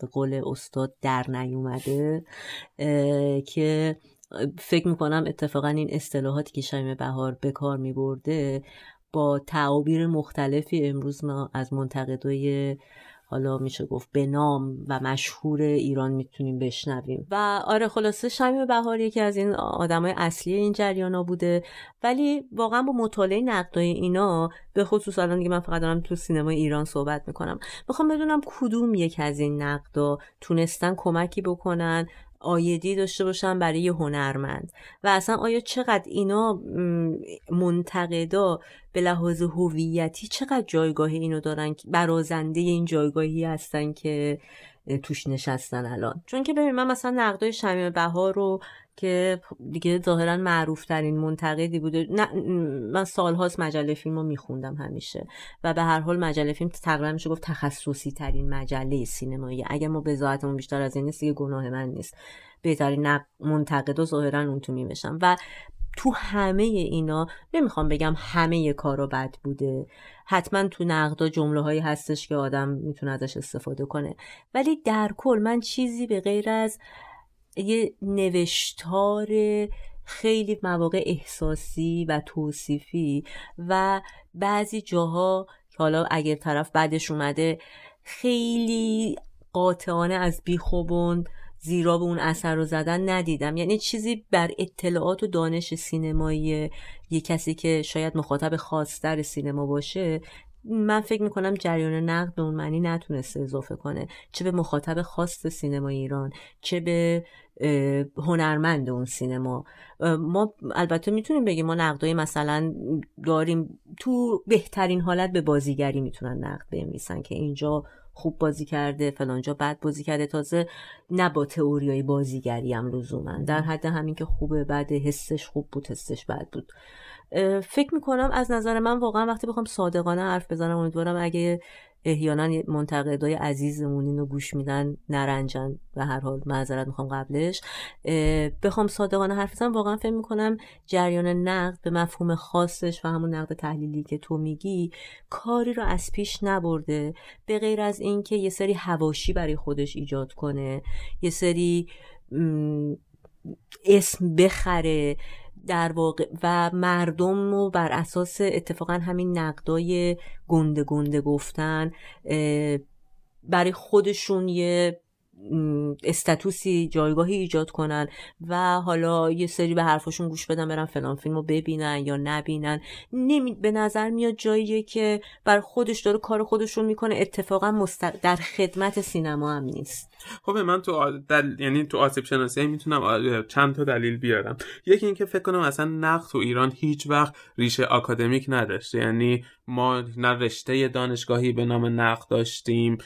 به قول استاد در نیومده که فکر می‌کنم اتفاقا این اصطلاحاتی که شمیم بهار به کار میبرده با تعابیر مختلفی امروز ما از منتقدای حالا میشه گفت به نام و مشهور ایران می‌تونیم بشنویم. و آره خلاصه شمیم بهار یکی از این آدمای اصلی این جریانا بوده. ولی واقعا با مطالعه نقدای اینا به خصوص الان دیگه من فقط دارم تو سینما ایران صحبت می‌کنم. می‌خوام بدونم کدوم یک از این نقدا تونستن کمکی بکنن آیدی داشته باشن برای یه هنرمند. و اصلا آیا چقدر اینا منتقدا به لحاظ هویتی چقدر جایگاه اینو دارن برازنده این جایگاهی هستن که توش نشستن الان؟ چون که ببین من مثلا نقدای شمیم بهار رو که دیگه ظاهرا معروف ترین منتقدی بوده. نه من سالهاست مجله فیلم رو میخوندم همیشه و به هر حال مجله فیلم تقریبا میشه گفت تخصصی ترین مجله سینمایی. اگر ما بذاتمون بیشتر از این نیست دیگه گناه من نیست. بهترین منتقد و ظاهرا اون تو میمشم و تو همه اینا نمی‌خوام بگم همه کارا بد بوده. حتما تو نقدا جمله هایی هستش که آدم می‌تونه ازش استفاده کنه. ولی در کل من چیزی به غیر از یه نوشتار خیلی مواقع احساسی و توصیفی و بعضی جاها که حالا اگر طرف بعدش اومده خیلی قاطعانه از بیخوبون زیرا به اون اثر رو زدن ندیدم. یعنی چیزی بر اطلاعات و دانش سینمایی یه کسی که شاید مخاطب خاصتر سینما باشه من فکر می‌کنم جریان نقد به اون معنی نتونسته اضافه کنه. چه به مخاطب خاص سینما ایران چه به هنرمند اون سینما. ما البته می‌تونیم بگیم ما نقدای مثلا داریم تو بهترین حالت به بازیگری می‌تونن نقد بنویسن که اینجا خوب بازی کرده فلانجا بد بازی کرده. تازه نه با تئوریای بازیگری هم لزوما در حد همین که خوبه بعد حسش خوب بود حسش بد بود. فکر می‌کنم از نظر من واقعا وقتی بخوام صادقانه حرف بزنم امیدوارم اگه احیانا منتقدای عزیزمون اینو گوش میدن نرنجن و هر حال معذرت می‌خوام قبلش. بخوام صادقانه حرف بزنم واقعا فکر می‌کنم جریان نقد به مفهوم خاصش و همون نقد تحلیلی که تو میگی کاری رو از پیش نبرده. به غیر از اینکه یه سری هواشی برای خودش ایجاد کنه یه سری اسم بخره. در واقع و مردم رو بر اساس اتفاقا همین نقدای گنده گنده گفتن برای خودشون یه استاتوسی جایگاهی ایجاد کنن و حالا یه سری به حرفاشون گوش بدن برن فلان فیلم رو ببینن یا نبینن. نمی... به نظر میاد جاییه که بر خودش داره کار خودش رو می‌کنه. اتفاقا مست... در خدمت سینما هم نیست. خب من تو دل... یعنی تو آسیب شناسی می‌تونم چند تا دلیل بیارم. یکی اینکه فکر کنم اصلا نقد تو ایران هیچ وقت ریشه آکادمیک نداشته. یعنی ما نه رشته دانشگاهی به نام نقد داشتیم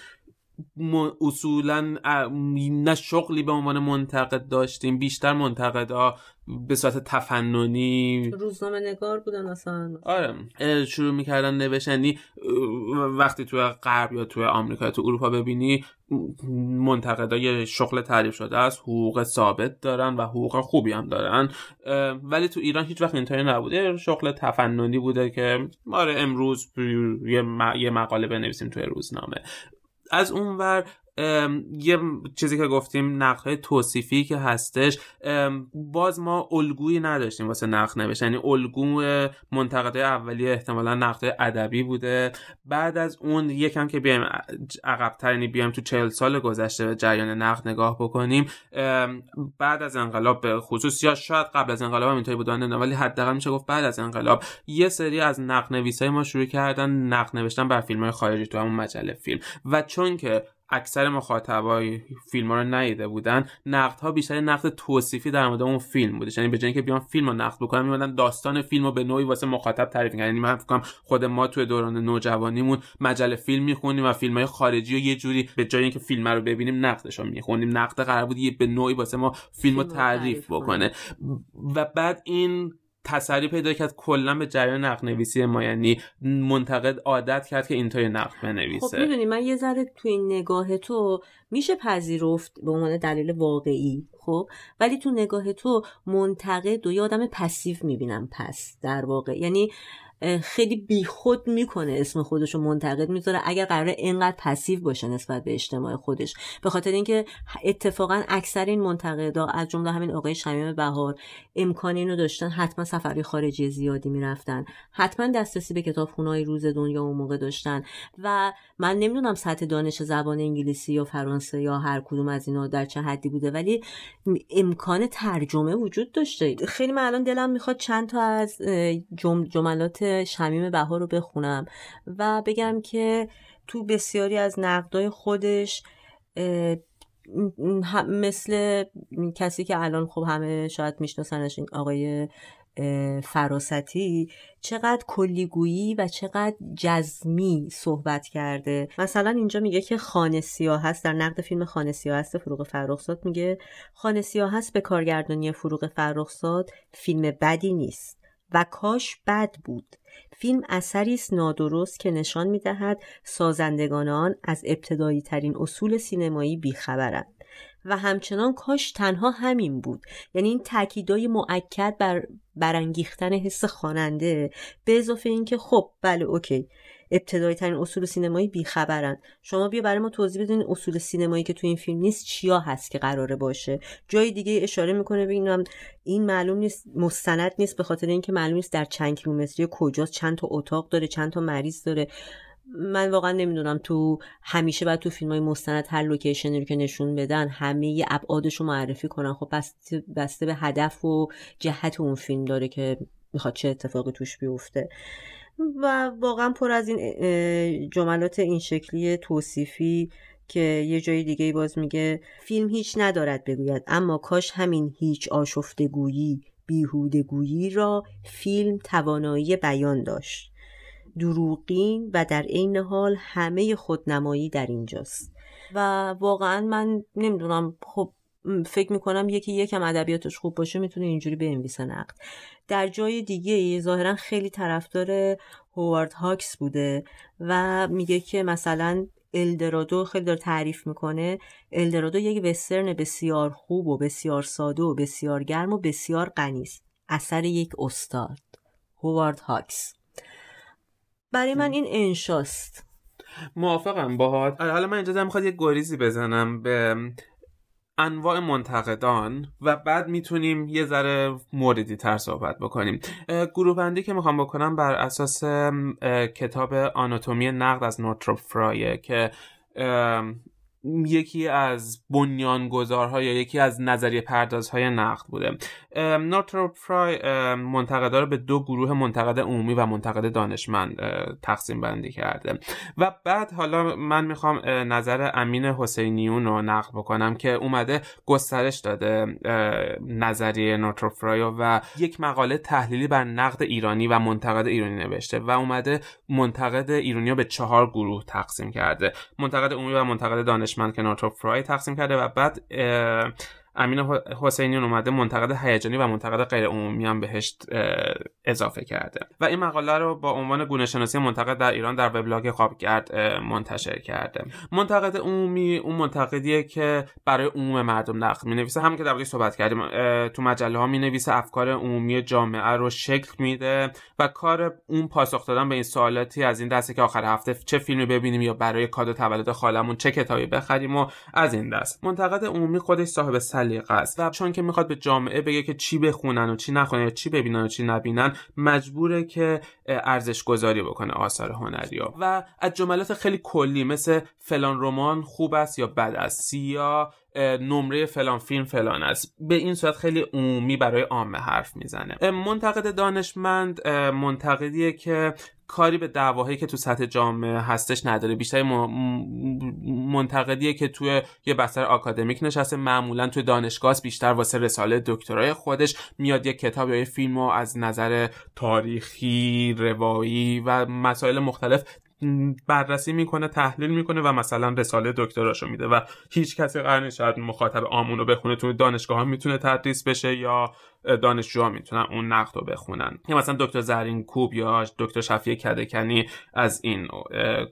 اصولا نه شغلی به عنوان منتقد داشتیم بیشتر منتقدا به صورت تفننی. روزنامه نگار بودن اصلا. آره شروع می‌کردن نوشنی وقتی توی غرب یا توی آمریکا یا تو اروپا ببینی منتقدای شغل تعریف شده است. حقوق ثابت دارن و حقوق خوبی هم دارن. ولی تو ایران هیچ وقت اینطوری نبوده شغل تفننی بوده که آره امروز یه مقاله بنویسیم توی روزنامه. از اونور یه چیزی که گفتیم نقد توصیفی که هستش. باز ما الگویی نداشتیم واسه نقد نوشتن یعنی الگو منتقدای اولیه احتمالا نقد ادبی بوده. بعد از اون یکم که بیایم عقبتر یعنی بیایم تو چهل سال گذشته به جریان نقد نگاه بکنیم بعد از انقلاب به خصوص یا شاید قبل از انقلاب هم اینطوری بودن ولی حداقل میشه گفت بعد از انقلاب یه سری از نقد نویسای ما شروع کردن نقد نوشتن بر فیلم های خارجی تو همون مجله فیلم. و چون که اکثر مخاطبای فیلم ها رو ندیده بودن. نقد ها بیشتر نقد توصیفی در مورد اون فیلم بوده. یعنی به جای اینکه بیان فیلم رو نقد بکنن میمدن داستان فیلم رو به نوعی واسه مخاطب تعریف می‌کنن یعنی من فکر خود ما توی دوران نوجوانیمون مجله فیلم می‌خونیم و فیلم های خارجی رو یه جوری به جای اینکه فیلم رو ببینیم نقدش رو می‌خونیم نقد قرار بود یه به نوعی واسه ما فیلم رو تعریف بکنه. و بعد این تسری پیدا کرد کلا به جریان نقد نویسی ما یعنی منتقد عادت کرد که اینطوری نقد بنویسه. خب می‌دونی من یه ذره تو این نگاه تو میشه پذیرفت به عنوان دلیل واقعی خب؟ ولی تو نگاه تو منتقد و یه آدم پسیو می‌بینم پس در واقع. یعنی خیلی بیخود می‌کنه اسم خودش رو منتقد می‌ذاره اگر قراره اینقدر پسیو باشه نسبت به اجتماع خودش. به خاطر اینکه اتفاقا اکثر این منتقدا از جمله همین آقای شمیم بهار امکان اینو داشتن حتما سفری خارجی زیادی می‌رفتن. حتما دسترسی به کتابخونه‌های روز دنیا اون موقع داشتن. و من نمی‌دونم سطح دانش زبان انگلیسی یا فرانسه یا هر کدوم از اینا در چه حدی بوده ولی امکان ترجمه وجود داشته. خیلی من الان دلم می‌خواد چند تا از جملات شمیم بهار رو بخونم و بگم که تو بسیاری از نقدای خودش مثل کسی که الان خب همه شاید میشناسنش این آقای فراستی چقدر کلیگویی و چقدر جزمی صحبت کرده. مثلا اینجا میگه که خانه سیاه هست در نقد فیلم خانه سیاه هست فروغ فرخزاد میگه خانه سیاه هست به کارگردانی فروغ فرخزاد فیلم بدی نیست. و کاش بد بود. فیلم اثری است نادرست که نشان می‌دهد سازندگان آن از ابتدایی ترین اصول سینمایی بیخبرند. و همچنان کاش تنها همین بود. یعنی این تاکیدای موکد بر برانگیختن حس خواننده به اضافه اینکه خب بله okay. ابتدایی ترین اصول سینمایی بیخبرن. شما بیا برای ما توضیح بدین اصول سینمایی که تو این فیلم نیست چیا هست که قراره باشه. جای دیگه اشاره می‌کنه ببینم این معلوم نیست مستند نیست به خاطر اینکه معلوم نیست در چند کیلومتری کجاست چند تا اتاق داره چند تا مریض داره. من واقعا نمی‌دونم تو همیشه باید تو فیلم های مستند هر لوکیشنی رو که نشون بدن همه ابعادش رو معرفی کنن. خب بسته, بسته به هدف و جهت اون فیلم داره که می‌خواد چه اتفاقی توش بیفته. و واقعا پر از این جملات این شکلی توصیفی که یه جای دیگه باز میگه فیلم هیچ ندارد بگوید اما کاش همین هیچ آشفتگویی بیهودگویی را فیلم توانایی بیان داشت. دروغین و در عین حال همه خودنمایی در اینجاست. و واقعا من نمی‌دونم خب فکر می‌کنم یکی یکم ادبیاتش خوب باشه می‌تونه اینجوری بنویسه نقد. در جای دیگه ظاهرا خیلی طرفدار هوارد هاکس بوده و میگه که مثلا الدرادو خیلی داره تعریف می‌کنه الدرادو یک وسترن بسیار خوب و بسیار ساده و بسیار گرم و بسیار غنی است. اثر یک استاد. هوارد هاکس. برای من این انشاست. موافقم باهات. حالا من اینجا می‌خواد یه گریزی بزنم. به انواع منتقدان و بعد می‌تونیم یه ذره موردی تر صحبت بکنیم. گروه بندی که می‌خوام بکنم بر اساس کتاب آناتومی نقد از نورتروپ فرایه که یکی از بنیانگذارها یا یکی از نظریه پردازهای نقد بوده. نورتروپ فرای منتقدا رو به دو گروه منتقد عمومی و منتقد دانشمند تقسیم بندی کرده. و بعد حالا من می‌خوام نظر امین حسینیون رو نقد بکنم که اومده گسترش داده نظریه نورتروپ فرای و یک مقاله تحلیلی بر نقد ایرانی و منتقد ایرانی نوشته و اومده منتقد ایرانی رو به چهار گروه تقسیم کرده. منتقد عمومی و منتقد دانشمند که نورتروپ فرای تقسیم کرده و بعد امین حسینیون اومده منتقد هیجانی و منتقد غیر عمومی هم بهش اضافه کرده. و این مقاله رو با عنوان گونه شناسی منتقد در ایران در وبلاگ خوابگرد منتشر کرده. منتقد عمومی اون منتقدیه که برای عموم مردم نقد می نویسه هم که در صحبت کردیم تو مجله ها می نویسه افکار عمومی جامعه رو شکل میده و کار اون پاسخ دادن به این سوالاتی از این دسته که آخر هفته چه فیلمی ببینیم یا برای کادو تولد خالمون چه کتابی بخریم و از این دست. منتقد عمومی خودش صاحب سلیقه است. و چون که می‌خواد به جامعه بگه که چی بخونن و چی نخونن یا چی ببینن و چی نبینن مجبوره که ارزش گذاری بکنه آثار هنری و از جملات خیلی کلی مثل فلان رمان خوب است یا بد است یا نمره فلان فیلم فلان است. به این صورت خیلی عمومی برای عامه حرف می‌زنه. منتقد دانشمند منتقدیه که کاری به دعواهایی که تو سطح جامعه هستش نداره. بیشتر منتقدیه که توی یه بستر آکادمیک نشسته. معمولا توی دانشگاه بیشتر واسه رساله دکترای خودش میاد یه کتاب یا یه فیلم رو از نظر تاریخی روایی و مسائل مختلف بررسی می‌کنه تحلیل می‌کنه و مثلا رساله دکتراشو میده و هیچ کسی قرار نیست شاید مخاطب آمون رو بخونه. تو دانشگاه ها می‌تونه تدریس بشه یا دانشجوها می‌تونن اون نقد رو بخونن. یا مثلا دکتر زرین کوب یا دکتر شفیع کدکنی از این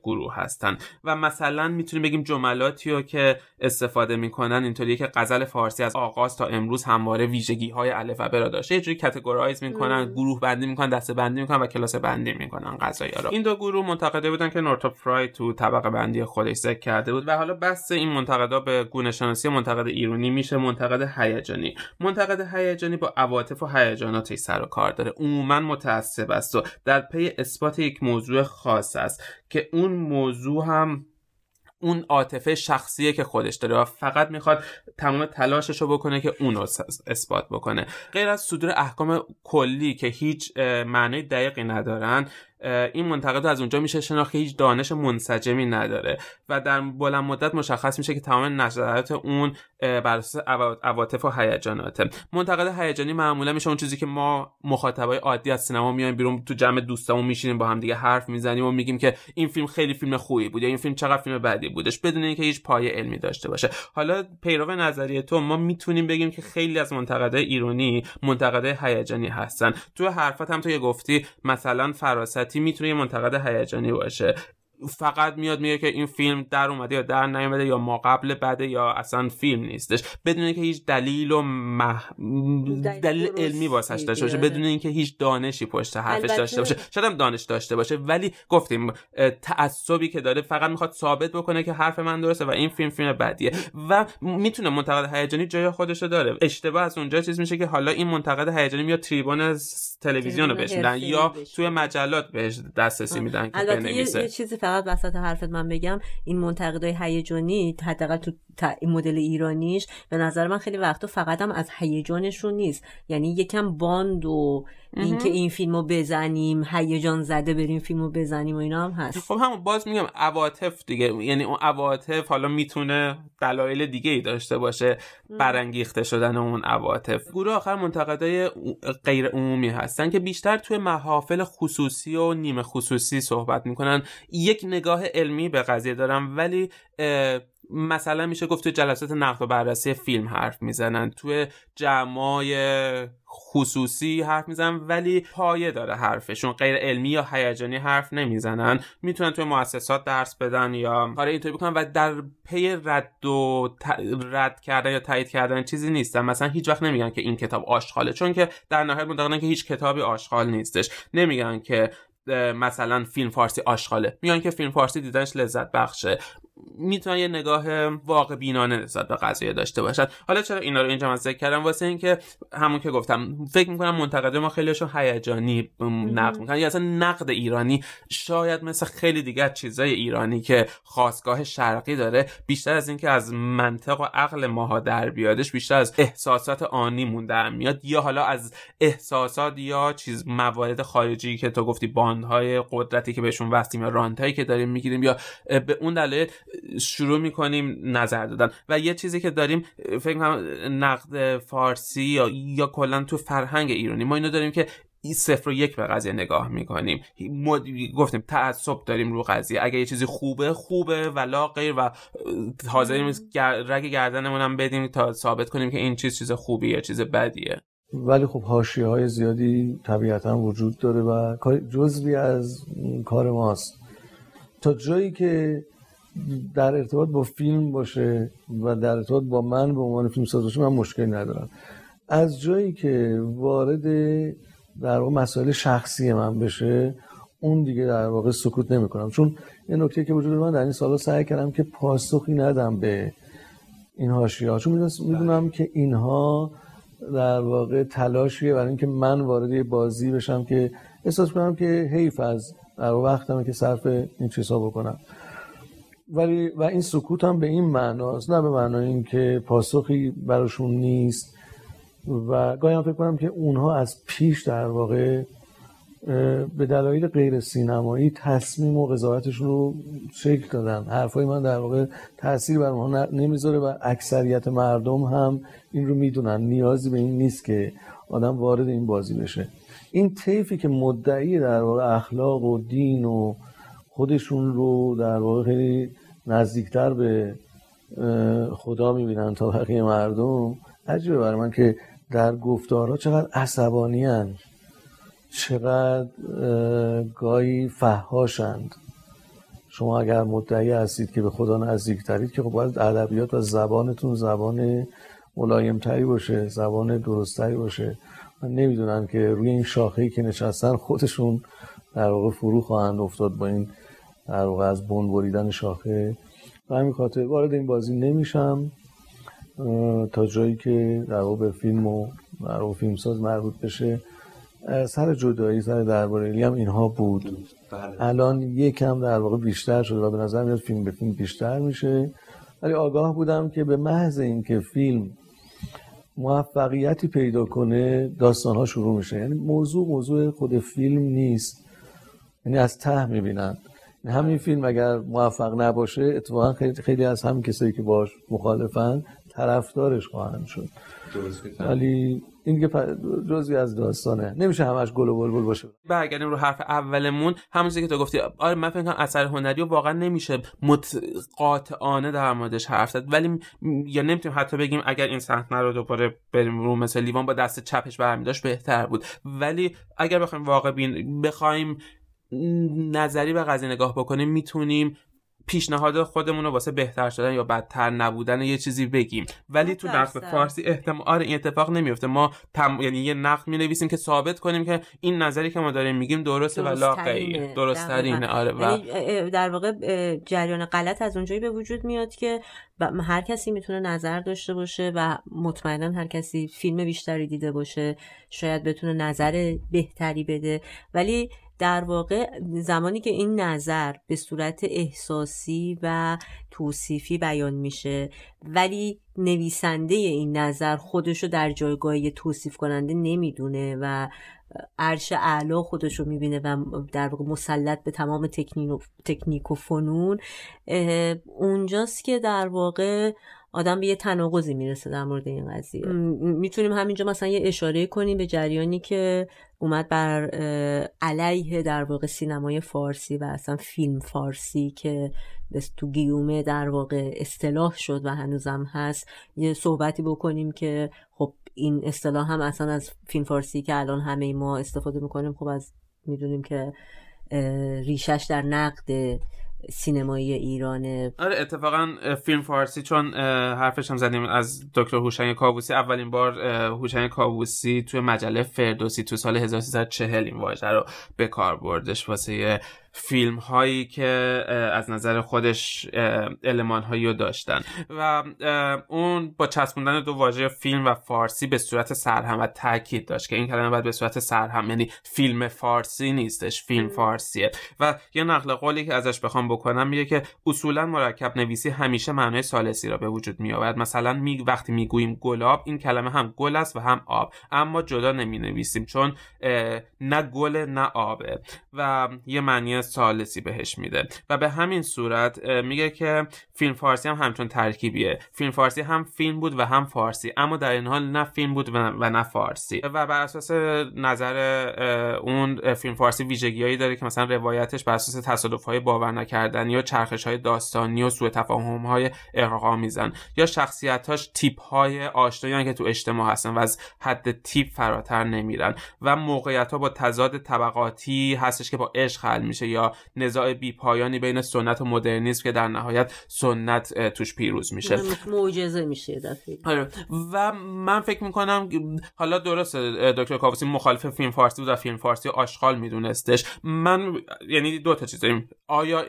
گروه هستن. و مثلا می‌تونیم بگیم جملاتی رو که استفاده می‌کنن اینطوریه که غزل فارسی از آغاز تا امروز همواره ویژگی های الف و را داشته. یه جوری کاتگورایز می‌کنن گروه بندی می‌کنن دسته بندی می‌کنن و کلاس بندی می‌کنن غذایا رو. این دو گروه منتقده بودن که نورتوپ فرای تو طبقه بندی خودش ذکر کرده بود. و حالا بس این منتقدا به گونه شناسی منتقد ایرانی میشه منتقد هیجانی. منتقد هیجانی با عواطف و هیجاناتش سر و کار داره. عموما متعصب است و در پی اثبات یک موضوع خاص است که اون موضوع هم اون عاطفه شخصیه که خودش داره و فقط می‌خواد تمام تلاشش رو بکنه که اون رو اثبات بکنه. غیر از صدور احکام کلی که هیچ معنی دقیقی ندارن این منتقد از اونجا میشه شناخت که هیچ دانش منسجمی نداره و در بلند مدت مشخص میشه که تمام نظرات اون بر اساس عواطف و هیجاناته. منتقد هیجانی معمولا میشه اون چیزی که ما مخاطبای عادی از سینما میایم بیرون تو جمع دوستامون میشینیم با هم دیگه حرف می‌زنیم و میگیم که این فیلم خیلی فیلم خوبی بود یا این فیلم چقدر فیلم بدی بودش بدون اینکه هیچ پایه علمی داشته باشه. حالا پیرو نظریه تو ما می‌تونیم بگیم که خیلی از منتقدای ایرانی منتقدای هیجانی هستن. تو حرفات هم تو یه گفتی مثلا فراست می‌تونه یه منتقد هیجانی باشه. فقط میاد میگه که این فیلم در اومده یا در نیومده یا ما قبل بده یا اصلا فیلم نیستش. بدون اینکه هیچ دلیل و مح... دلیل علمی واسش داشته باشه بدون اینکه هیچ دانشی پشت حرفش داشته باشه. شاید هم دانش داشته باشه ولی گفتیم تعصبی که داره فقط می‌خواد ثابت بکنه که حرف من درسته و این فیلم فیلم بدیه. و می‌تونه منتقد هیجانی جای خودش داره. اشتباه از اونجا چیز میشه که حالا این منتقد هیجانی میاد تریبون تلویزیون رو بهش میدن یا توی مجلات بهش دسترسی میدن که بنویسه. فقط وسط حرفت من بگم این منتقدای هیجانی حداقل تو این مدل ایرانیش به نظر من خیلی وقتا فقط هم از هیجانشون نیست. یعنی یکم باند و اینکه این فیلمو بزنیم هیجان زده بریم فیلمو بزنیم و اینا هم هست. خب هم باز میگم عواطف دیگه یعنی اون عواطف حالا می‌تونه دلایل دیگه ای داشته باشه برانگیخته شدن اون عواطف. گروه آخر منتقدای غیر عمومی هستن که بیشتر توی محافل خصوصی و نیمه خصوصی صحبت می‌کنن. یک نگاه علمی به قضیه دارن ولی مثلا میشه گفت تو جلسات نقد و بررسی فیلم حرف می‌زنن توی جمعای خصوصی حرف می‌زنن ولی پایه داره حرفشون غیر علمی یا هیجانی حرف نمی‌زنن. می‌تونن توی مؤسسات درس بدن یا کار اینطوری بکنن و در پی رد و رد کردن یا تایید کردن چیزی نیستن. مثلا هیچ وقت نمیگن که این کتاب آشغاله چون که در نهایت معتقدن که هیچ کتابی آشغال نیستش. نمیگن که مثلا فیلم فارسی آشغاله. میگن که فیلم فارسی دیدنش لذت بخشه. می‌تونن یه نگاه واقع بینانه نسبت به قضیه داشته باشن حالا چرا اینا رو اینجا من ذکر کردم؟ واسه اینکه همون که گفتم فکر می‌کنم منتقد ما خیلیشون هیجانی نقد می‌کنن. یا اصلا نقد ایرانی شاید مثل خیلی دیگر چیزای ایرانی که خواستگاه شرقی داره بیشتر از اینکه از منطق و عقل ماها در بیادش بیشتر از احساسات آنیمون در میاد یا حالا از احساسات یا چیز موارد خارجی که تو گفتی باندهای قدرتی که بهشون وستیم یا رانتایی که داریم می‌گیریم یا به اون دلیل شروع می‌کنیم نظر دادن. و یه چیزی که داریم فکر کنم نقد فارسی یا یا کلا تو فرهنگ ایرانی ما اینو داریم که صفر و یک به قضیه نگاه می‌کنیم. گفتیم تعصب داریم رو قضیه. اگه یه چیزی خوبه خوبه ولا غیر و حاضریم رگ گردنمون هم بدیم تا ثابت کنیم که این چیز چیز خوبیه یا چیز بدیه. ولی خب حاشیه های زیادی طبیعتا وجود داره و جزوی از کار ماست. تا جایی که در ارتباط با فیلم باشه و در ارتباط با من به عنوان فیلم ساز باشه من مشکلی ندارم. از جایی که وارد در واقع مسائل شخصی من بشه اون دیگه در واقع سکوت نمی کنم چون یه نکته که وجود من در این سالا سعی کردم که پاسخی ندم به این هاشی ها. چون می‌دونم که اینها در واقع تلاشیه برای اینکه من وارد یه بازی بشم که احساس کنم که حیف از در وقتمه که صرف این چیزها بکنم. ولی و این سکوت هم به این معناست نه به معنای اینکه پاسخی براشون نیست و گاهی هم فکر کنم که اونها از پیش در واقع به دلایل غیر سینمایی تصمیم و قضاوتشون رو شکل دادن. حرفای من در واقع تاثیر بر اونها نمی‌ذاره و اکثریت مردم هم این رو می‌دونن. نیازی به این نیست که آدم وارد این بازی بشه. این طیفی که مدعی در واقع اخلاق و دین و خودشون رو در واقع خیلی نزدیکتر به خدا می‌بینن تا بقیه مردم. عجیبه برای من که در گفتارها چقدر عصبانی چقدر گاهی فهاشند شما اگر مدعی هستید که به خدا نزدیکترید که خب باید ادبیات و زبانتون زبان ملایمتری باشه زبان درستری باشه. من نمی‌دونم که روی این شاخه‌ای که نشستن خودشون در واقع فرو خواهند افتاد با این در واقع از بن بریدن شاخه. و همین خاطر وارد این بازی نمیشم تا جایی که در واقع به فیلم و در واقع فیلمساز مربوط بشه. سر جدایی سر درباره هم اینها بود. بله. الان یکم در واقع بیشتر شده و به نظر میاد فیلم به فیلم بیشتر میشه. ولی آگاه بودم که به محض اینکه فیلم موفقیتی پیدا کنه داستان ها شروع میشه. یعنی موضوع موضوع خود فیلم نیست. یعنی از ته می‌بینن. یعنی همین فیلم اگر موفق نباشه اتفاقا خیلی, خیلی از همین کسایی که باش مخالفن طرفدارش خواهند شد. ولی این دیگه جزی از داستانه. نمیشه همش گل و بلبل باشه. برگردیم رو حرف اولمون. همون که تو گفتی آره من فکر کنم اثر هنری و واقعا نمیشه متقاطعانه در موردش حرف زد. ولی یا نمی‌تونیم حتی بگیم اگر این صحنه رو دوباره بریم رو مثل لیوان با دست چپش برمی داشت بهتر بود. ولی اگر بخوایم واقع بین بخوایم نظری به قضیه نگاه بکنیم می‌تونیم پیشنهاد خودمون رو واسه بهتر شدن یا بدتر نبودن یه چیزی بگیم. ولی تو نقد فارسی احتمال آره این اتفاق نمیفته. ما تم... یعنی یه نقد می نویسیم که ثابت کنیم که این نظری که ما داریم میگیم درسته و لاقعیه. درست ترینه آره و یعنی، در واقع جریان غلط از اونجایی به وجود میاد که هر کسی می‌تونه نظر داشته باشه و مطمئنا هر کسی فیلم بیشتری دیده باشه شاید بتونه نظر بهتری بده. ولی در واقع زمانی که این نظر به صورت احساسی و توصیفی بیان میشه ولی نویسنده این نظر خودشو در جایگاه توصیف کننده نمی‌دونه و عرش اعلا خودشو می‌بینه و در واقع مسلط به تمام تکنیک و فنون اونجاست که در واقع آدم به یه تناقضی می‌رسه در مورد این قضیه. می‌تونیم همینجا مثلا یه اشاره کنیم به جریانی که اومد بر علیه در واقع سینمای فارسی و اصلا فیلم فارسی که تو گیومه در واقع اصطلاح شد و هنوزم هست. یه صحبتی بکنیم که خب این اصطلاح هم اصلا از فیلم فارسی که الان همه ما استفاده می‌کنیم خب از می‌دونیم که ریشش در نقد سینمایی ایرانه آره اتفاقا فیلم فارسی چون حرفش هم زدیم از دکتر هوشنگ کاووسی اولین بار هوشنگ کاووسی توی مجله فردوسی تو سال 1340 این واژه رو به کار بردش واسه فیلم هایی که از نظر خودش علمان هایی رو داشتن. و اون با چسبوندن دو واژه فیلم و فارسی به صورت سرهم و تاکید داشت که این کلمه باید به صورت سرهم یعنی فیلم فارسی نیستش فیلم فارسیه. و یه نقل قولی که ازش بخوام بکنم میگه که اصولا مرکب نویسی همیشه معنای سالسی را به وجود می آورد مثلا می وقتی می‌گوییم گلاب این کلمه هم گل است و هم آب. اما جدا نمی نویسیم چون نه گل نه آبه. و یه معنی سالسی بهش میده. و به همین صورت میگه که فیلم فارسی هم همچون ترکیبیه. فیلم فارسی هم فیلم بود و هم فارسی. اما در این حال نه فیلم بود و نه فارسی. و بر اساس نظر اون فیلم فارسی ویژگیهایی داره که مثلا روایتش بر اساس تصادف های باور نکردنی یا چرخش های داستانی و سوء تفاهم های میزن یا شخصیتاش تیپ های آشنایی که تو اجتماع هستن و از حد تیپ فراتر نمیرن. و موقعیت ها با تضاد طبقاتی هستش که با عشق حل میشه یا نزاع بی پایانی بین سنت و مدرنیسم که در نهایت سنت توش پیروز میشه. معجزه میشه دفعه. آره. و من فکر می‌کنم حالا درسته دکتر کاووسی مخالف فیلم فارسی بود و فیلم فارسی آشغال میدونستش. من یعنی دو تا چیز داریم. آیا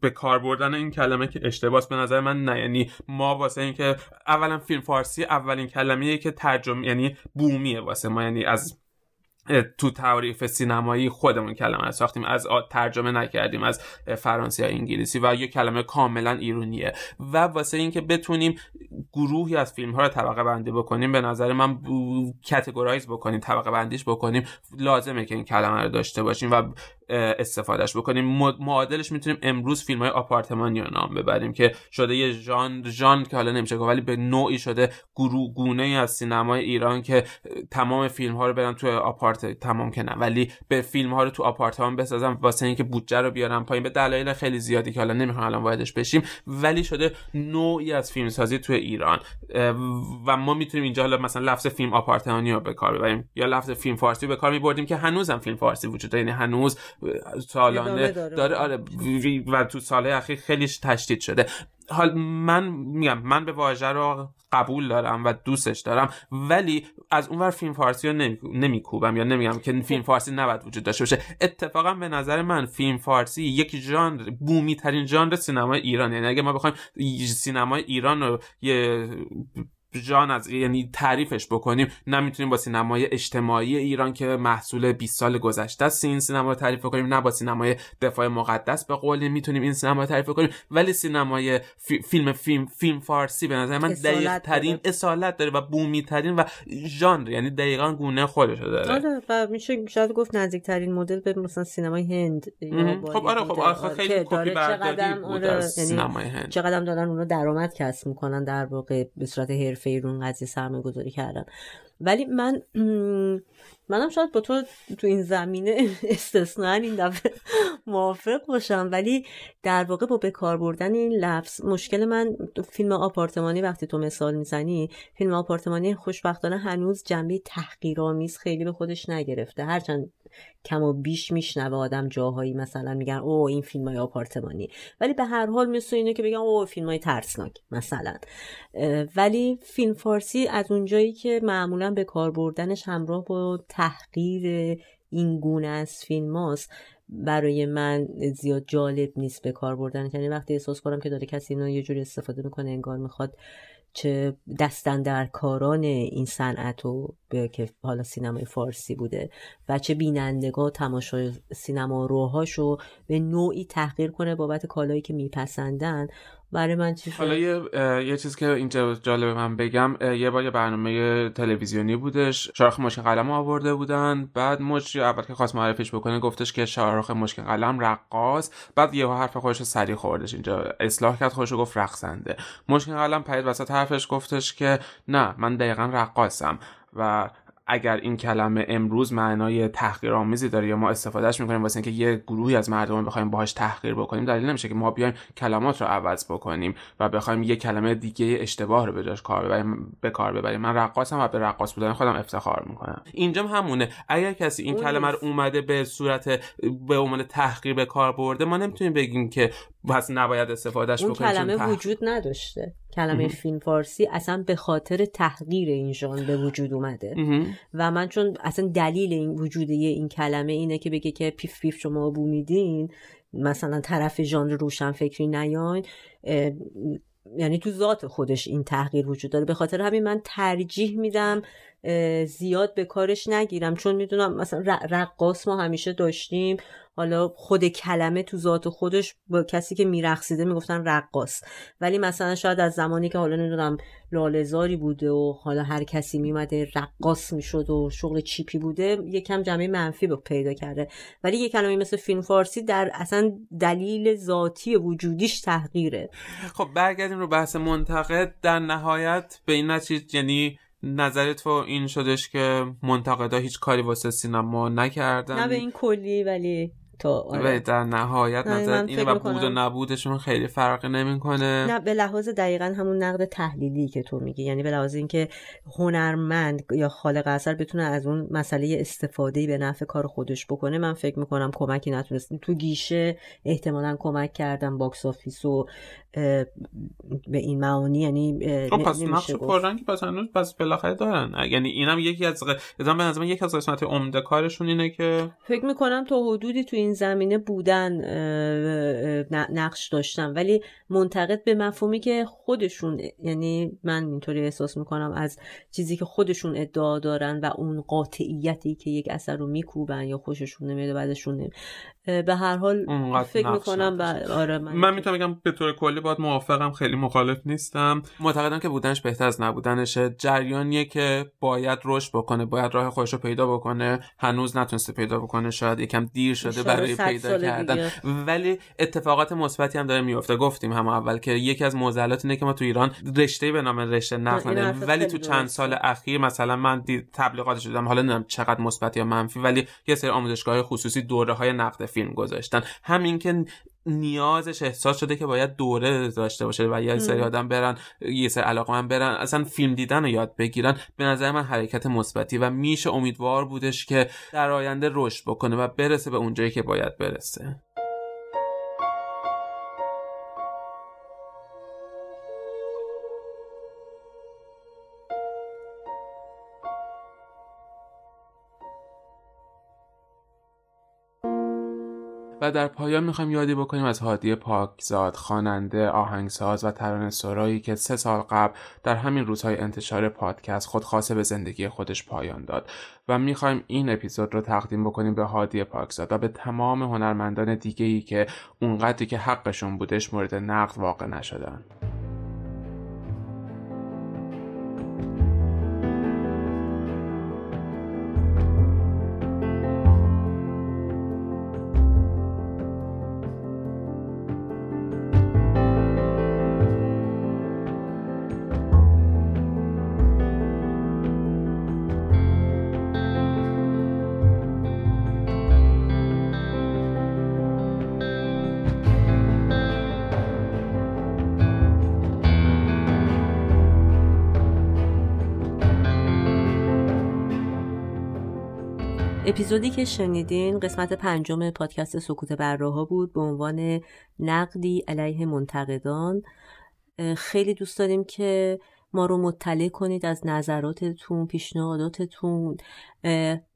به کار بردن این کلمه که اشتباس به نظر من نه. یعنی ما واسه اینکه اولا فیلم فارسی اولین کلمه که ترجمه یعنی بومیه واسه ما. یعنی از تو تعریف سینمایی خودمون کلمه ساختیم از ترجمه نکردیم از فرانسه یا انگلیسی و یه کلمه کاملا ایرونیه. و واسه اینکه بتونیم گروهی از فیلم ها رو طبقه بندی بکنیم به نظر من کاتگورایز بکنیم طبقه بندیش بکنیم لازمه که این کلمه رو داشته باشیم و استفادهش بکنیم. معادلش می‌تونیم امروز فیلم های آپارتمانی رو نام ببریم که شده یه ژان ژان که حالا نمیشه ولی به نوعی شده گروه گونه ای از سینمای ایران که تمام فیلم ها رو برن تو آپارت تمام که نه ولی به فیلم ها رو تو آپارتمان بسازم واسه اینکه بودجه رو بیارم پایین. به دلایل خیلی زیادی که حالا نمی‌خوام الان واردش بشیم ولی شده نوعی از فیلم سازی تو ایران. و ما می‌تونیم اینجا حالا مثلا لفظ فیلم آپارتمانی رو به کار ببریم یا لفظ فیلم فارسی به کار میبردیم که هنوزم فیلم فارسی وجود داره یعنی هنوز سالانه داره. داره آره و تو سالهای اخیر خیلی تشدید شده. حال من میگم من به واژه رو قبول دارم و دوستش دارم ولی از اونور فیلم فارسی رو نمیکوبم یا نمیگم که فیلم فارسی نباید وجود داشته باشه. اتفاقا به نظر من فیلم فارسی یک ژانر بومی ترین ژانر سینمای ایران یعنی اگه ما بخوایم سینمای ایران رو یه جان از یعنی تعریفش بکنیم نمی‌تونیم با سینمای اجتماعی ایران که محصول 20 سال گذشته است این سینما رو تعریف کنیم نه با سینمای دفاع مقدس به قول می‌تونیم این سینما رو تعریف کنیم ولی سینمای فیلم فیلم فیلم فارسی به نظر من دقیق ترین اصالت داره و بومی ترین و ژانر یعنی دقیقا گونه خودش داره. آره و میشه شاید گفت نزدیک ترین مدل به مثلا سینمای هند خب آره خب آره خیلی کپی برداری بود آره یعنی سینمای هند. چقدر دارن اونو درآمد کسب می‌کنن در واقع به صورت حرفه رو قضیه سرمایه گذاری کردن. ولی من منم شاید با تو تو این زمینه استثنا این دفعه موافق باشم. ولی در واقع با به کار بردن این لفظ مشکل من فیلم آپارتمانی وقتی تو مثال می‌زنی فیلم آپارتمانی خوشبختانه هنوز جنبه تحقیرآمیز خیلی به خودش نگرفته. هرچند کم و بیش میشنوه آدم جاهایی مثلا میگن او این فیلم های آپارتمانی. ولی به هر حال مثل اینه که بگن او فیلم های ترسناک. مثلا. ولی فیلم فارسی از اونجایی که معمولا به کار بردنش همراه با تحقیر این گونه از فیلم هاست. برای من زیاد جالب نیست به کار بردن. یعنی وقتی احساس کنم که داره کسی اینا یه جوری استفاده می‌کنه انگار می‌خواد چه دستن در کاران این صنعت و که حالا سینمای فارسی بوده و چه بینندگاه تماشای سینما روهاشو به نوعی تحقیر کنه بابت کالایی که میپسندن. برای من چی حالا یه, یه چیز که اینجا جالبه من بگم یه بار یه برنامه تلویزیونی بودش شارخ مشکل قلم آورده بودن بعد مجری اول که خواست معرفیش بکنه گفتش که شارخ مشکل قلم رقاص بعد یه حرف خودش رو سریع خوردش اینجا اصلاح کرد خودش گفت رقصنده. مشکل قلم پرید وسط حرفش گفتش که نه من دقیقا رقاصم و اگر این کلمه امروز معنای تحقیرآمیزی داره یا ما استفادهش می‌کنیم واسه اینکه یه گروهی از مردم بخوایم باهاش تحقیر بکنیم دلیل نمیشه که ما بیایم کلمات رو عوض بکنیم و بخوایم یه کلمه دیگه اشتباه رو به جاش کار ببریم به کار ببریم. من رقاصم و به رقاص بودن خودم افتخار می‌کنم. اینجا همونه. اگر کسی این کلمه رو اومده به صورت به عنوان تحقیر به کار برده ما نمی‌تونیم بگیم که پس نباید استفادهش بکنیم اون کلمه وجود نداشته. کلمه فیلم فارسی اصلا به خاطر تحقیر این ژانر به وجود اومده. و من چون اصلا دلیل این وجود این کلمه اینه که بگه که پیف پیف شما بو میدین مثلا طرف ژانر روشن فکری نیاین یعنی تو ذات خودش این تحقیر وجود داره. به خاطر همین من ترجیح میدم زیاد به کارش نگیرم. چون می‌دونم مثلا رقاص ما همیشه داشتیم. حالا خود کلمه تو ذات خودش با کسی که میرقصیده می‌گفتن رقاص. ولی مثلا شاید از زمانی که حالا نمی‌دونم لالزاری بوده و حالا هر کسی میمده رقاص می‌شد و شغل چیپی بوده یکم جمعه منفی به پیدا کرده. ولی یه کلمه مثل فیلم فارسی در اصلا دلیل ذاتی وجودیش تحقیره خب برگردیم رو بحث منتقد. در نهایت به این نتیجه یعنی نظر تو این شدش که منتقدا هیچ کاری واسه سینما نکردن؟ نه به این کلی ولی تا آره. در نهایت نظر اینه و بود و نبودشون خیلی فرق نمی‌کنه؟ نه به لحاظ دقیقا همون نقد تحلیلی که تو میگی. یعنی به لحاظ اینکه هنرمند یا خالق اثر بتونه از اون مسئله استفاده به نفع کار خودش بکنه من فکر می‌کنم کمکی نتونست. تو گیشه احتمالا کمک کردم box office و به این معانی یعنی خب پس نقش پررنگی پس هنوز پس بالاخره دارن. یعنی اینم یکی از به نظر یکی از قسمت عمده کارشون اینه که فکر می‌کنم تا حدودی تو این زمینه بودن نقش داشتن. ولی منتقد به مفهومی که خودشون یعنی من اینطوری احساس می‌کنم از چیزی که خودشون ادعا دارن و اون قاطعیتی که یک اثر رو میکوبن یا خوششون نمیاد بعدشون به هر حال فکر می‌کنم و آره من, من می‌تونم بگم به طور کلی باید موافقم خیلی مخالف نیستم. معتقدم که بودنش بهتر از نبودنشه جریانیه که باید رشد بکنه باید راه خودش رو پیدا بکنه. هنوز نتونسته پیدا بکنه. شاید یکم دیر شده برای پیدا کردن. ولی اتفاقات مثبتی هم داره میفته. گفتیم هم اول که یکی از معضلات اینه که ما تو ایران رشته به نام رشته نقد ولی تو چند سال اخیر مثلا من تبلیغاتش دیدم. حالا نمی‌دونم چقدر مثبت یا منفی ولی یه سری آموزشگاه خصوصی دوره های نقد فیلم گذاشتن. همین که نیازش احساس شده که باید دوره داشته باشه و یه سری آدم برن یه سری علاقه من برن اصلا فیلم دیدن رو یاد بگیرن. به نظر من حرکت مثبتی و میشه امیدوار بودش که در آینده رشد بکنه و برسه به اونجایی که باید برسه. در پایان می‌خوایم یادی بکنیم از هادی پاکزاد خواننده آهنگساز و ترانه سرایی که سه سال قبل در همین روزهای انتشار پادکست خودخواسته به زندگی خودش پایان داد. و می‌خوایم این اپیزود رو تقدیم بکنیم به هادی پاکزاد و به تمام هنرمندان دیگه ای که اونقدری که حقشون بودش مورد نقد واقع نشدن. اپیزودی که شنیدین قسمت پنجم پادکست سکوت براها بود به عنوان نقدی علیه منتقدان. خیلی دوست داریم که ما رو مطلع کنید از نظراتتون پیشنهاداتتون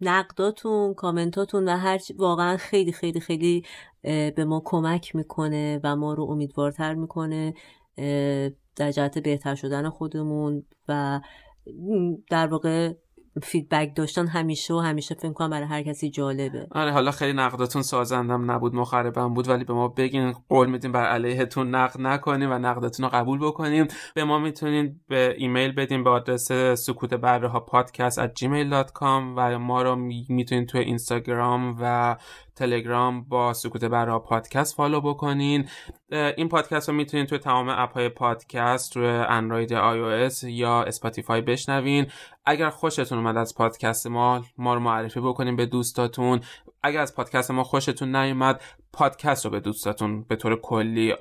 نقداتون کامنتاتون و هر واقعا خیلی خیلی خیلی به ما کمک می‌کنه و ما رو امیدوارتر می‌کنه در جهت بهتر شدن خودمون و در واقع feedback داشتن همیشه و همیشه فکر کنم برای هر کسی جالبه. آره حالا خیلی نقدتون سازندم نبود مخربم بود ولی به ما بگین قول میدیم بر علیهتون نقد نکنیم و نقدتون رو قبول بکنیم. به ما می‌تونین به ایمیل بدیم به آدرس سکوت بره ها پادکست at gmail.com و ما رو می‌تونین توی اینستاگرام و تلگرام با سکوت بره ها پادکست follow بکنین. این پادکست رو می‌تونین توی تمام اپ های پادکست روی اندروید آی او یا اسپاتیفای بشنوین. اگر خوشتون اومد از پادکست ما ما رو معرفی بکنین به دوستاتون. اگر از پادکست ما خوشتون نیومد پادکست رو به دوستاتون به طور کلی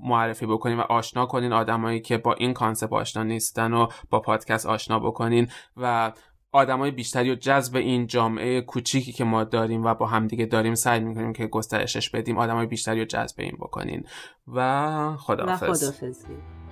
معرفی بکنین و آشنا کنین آدمایی که با این concept آشنا نیستن و با پادکست آشنا بکنین. و آدمای بیشتری و جذب این جامعه کوچیکی که ما داریم و با همدیگه داریم سعی می‌کنیم که گسترشش بدیم آدمای بیشتری رو جذب این بکنین. و خداحافظ. و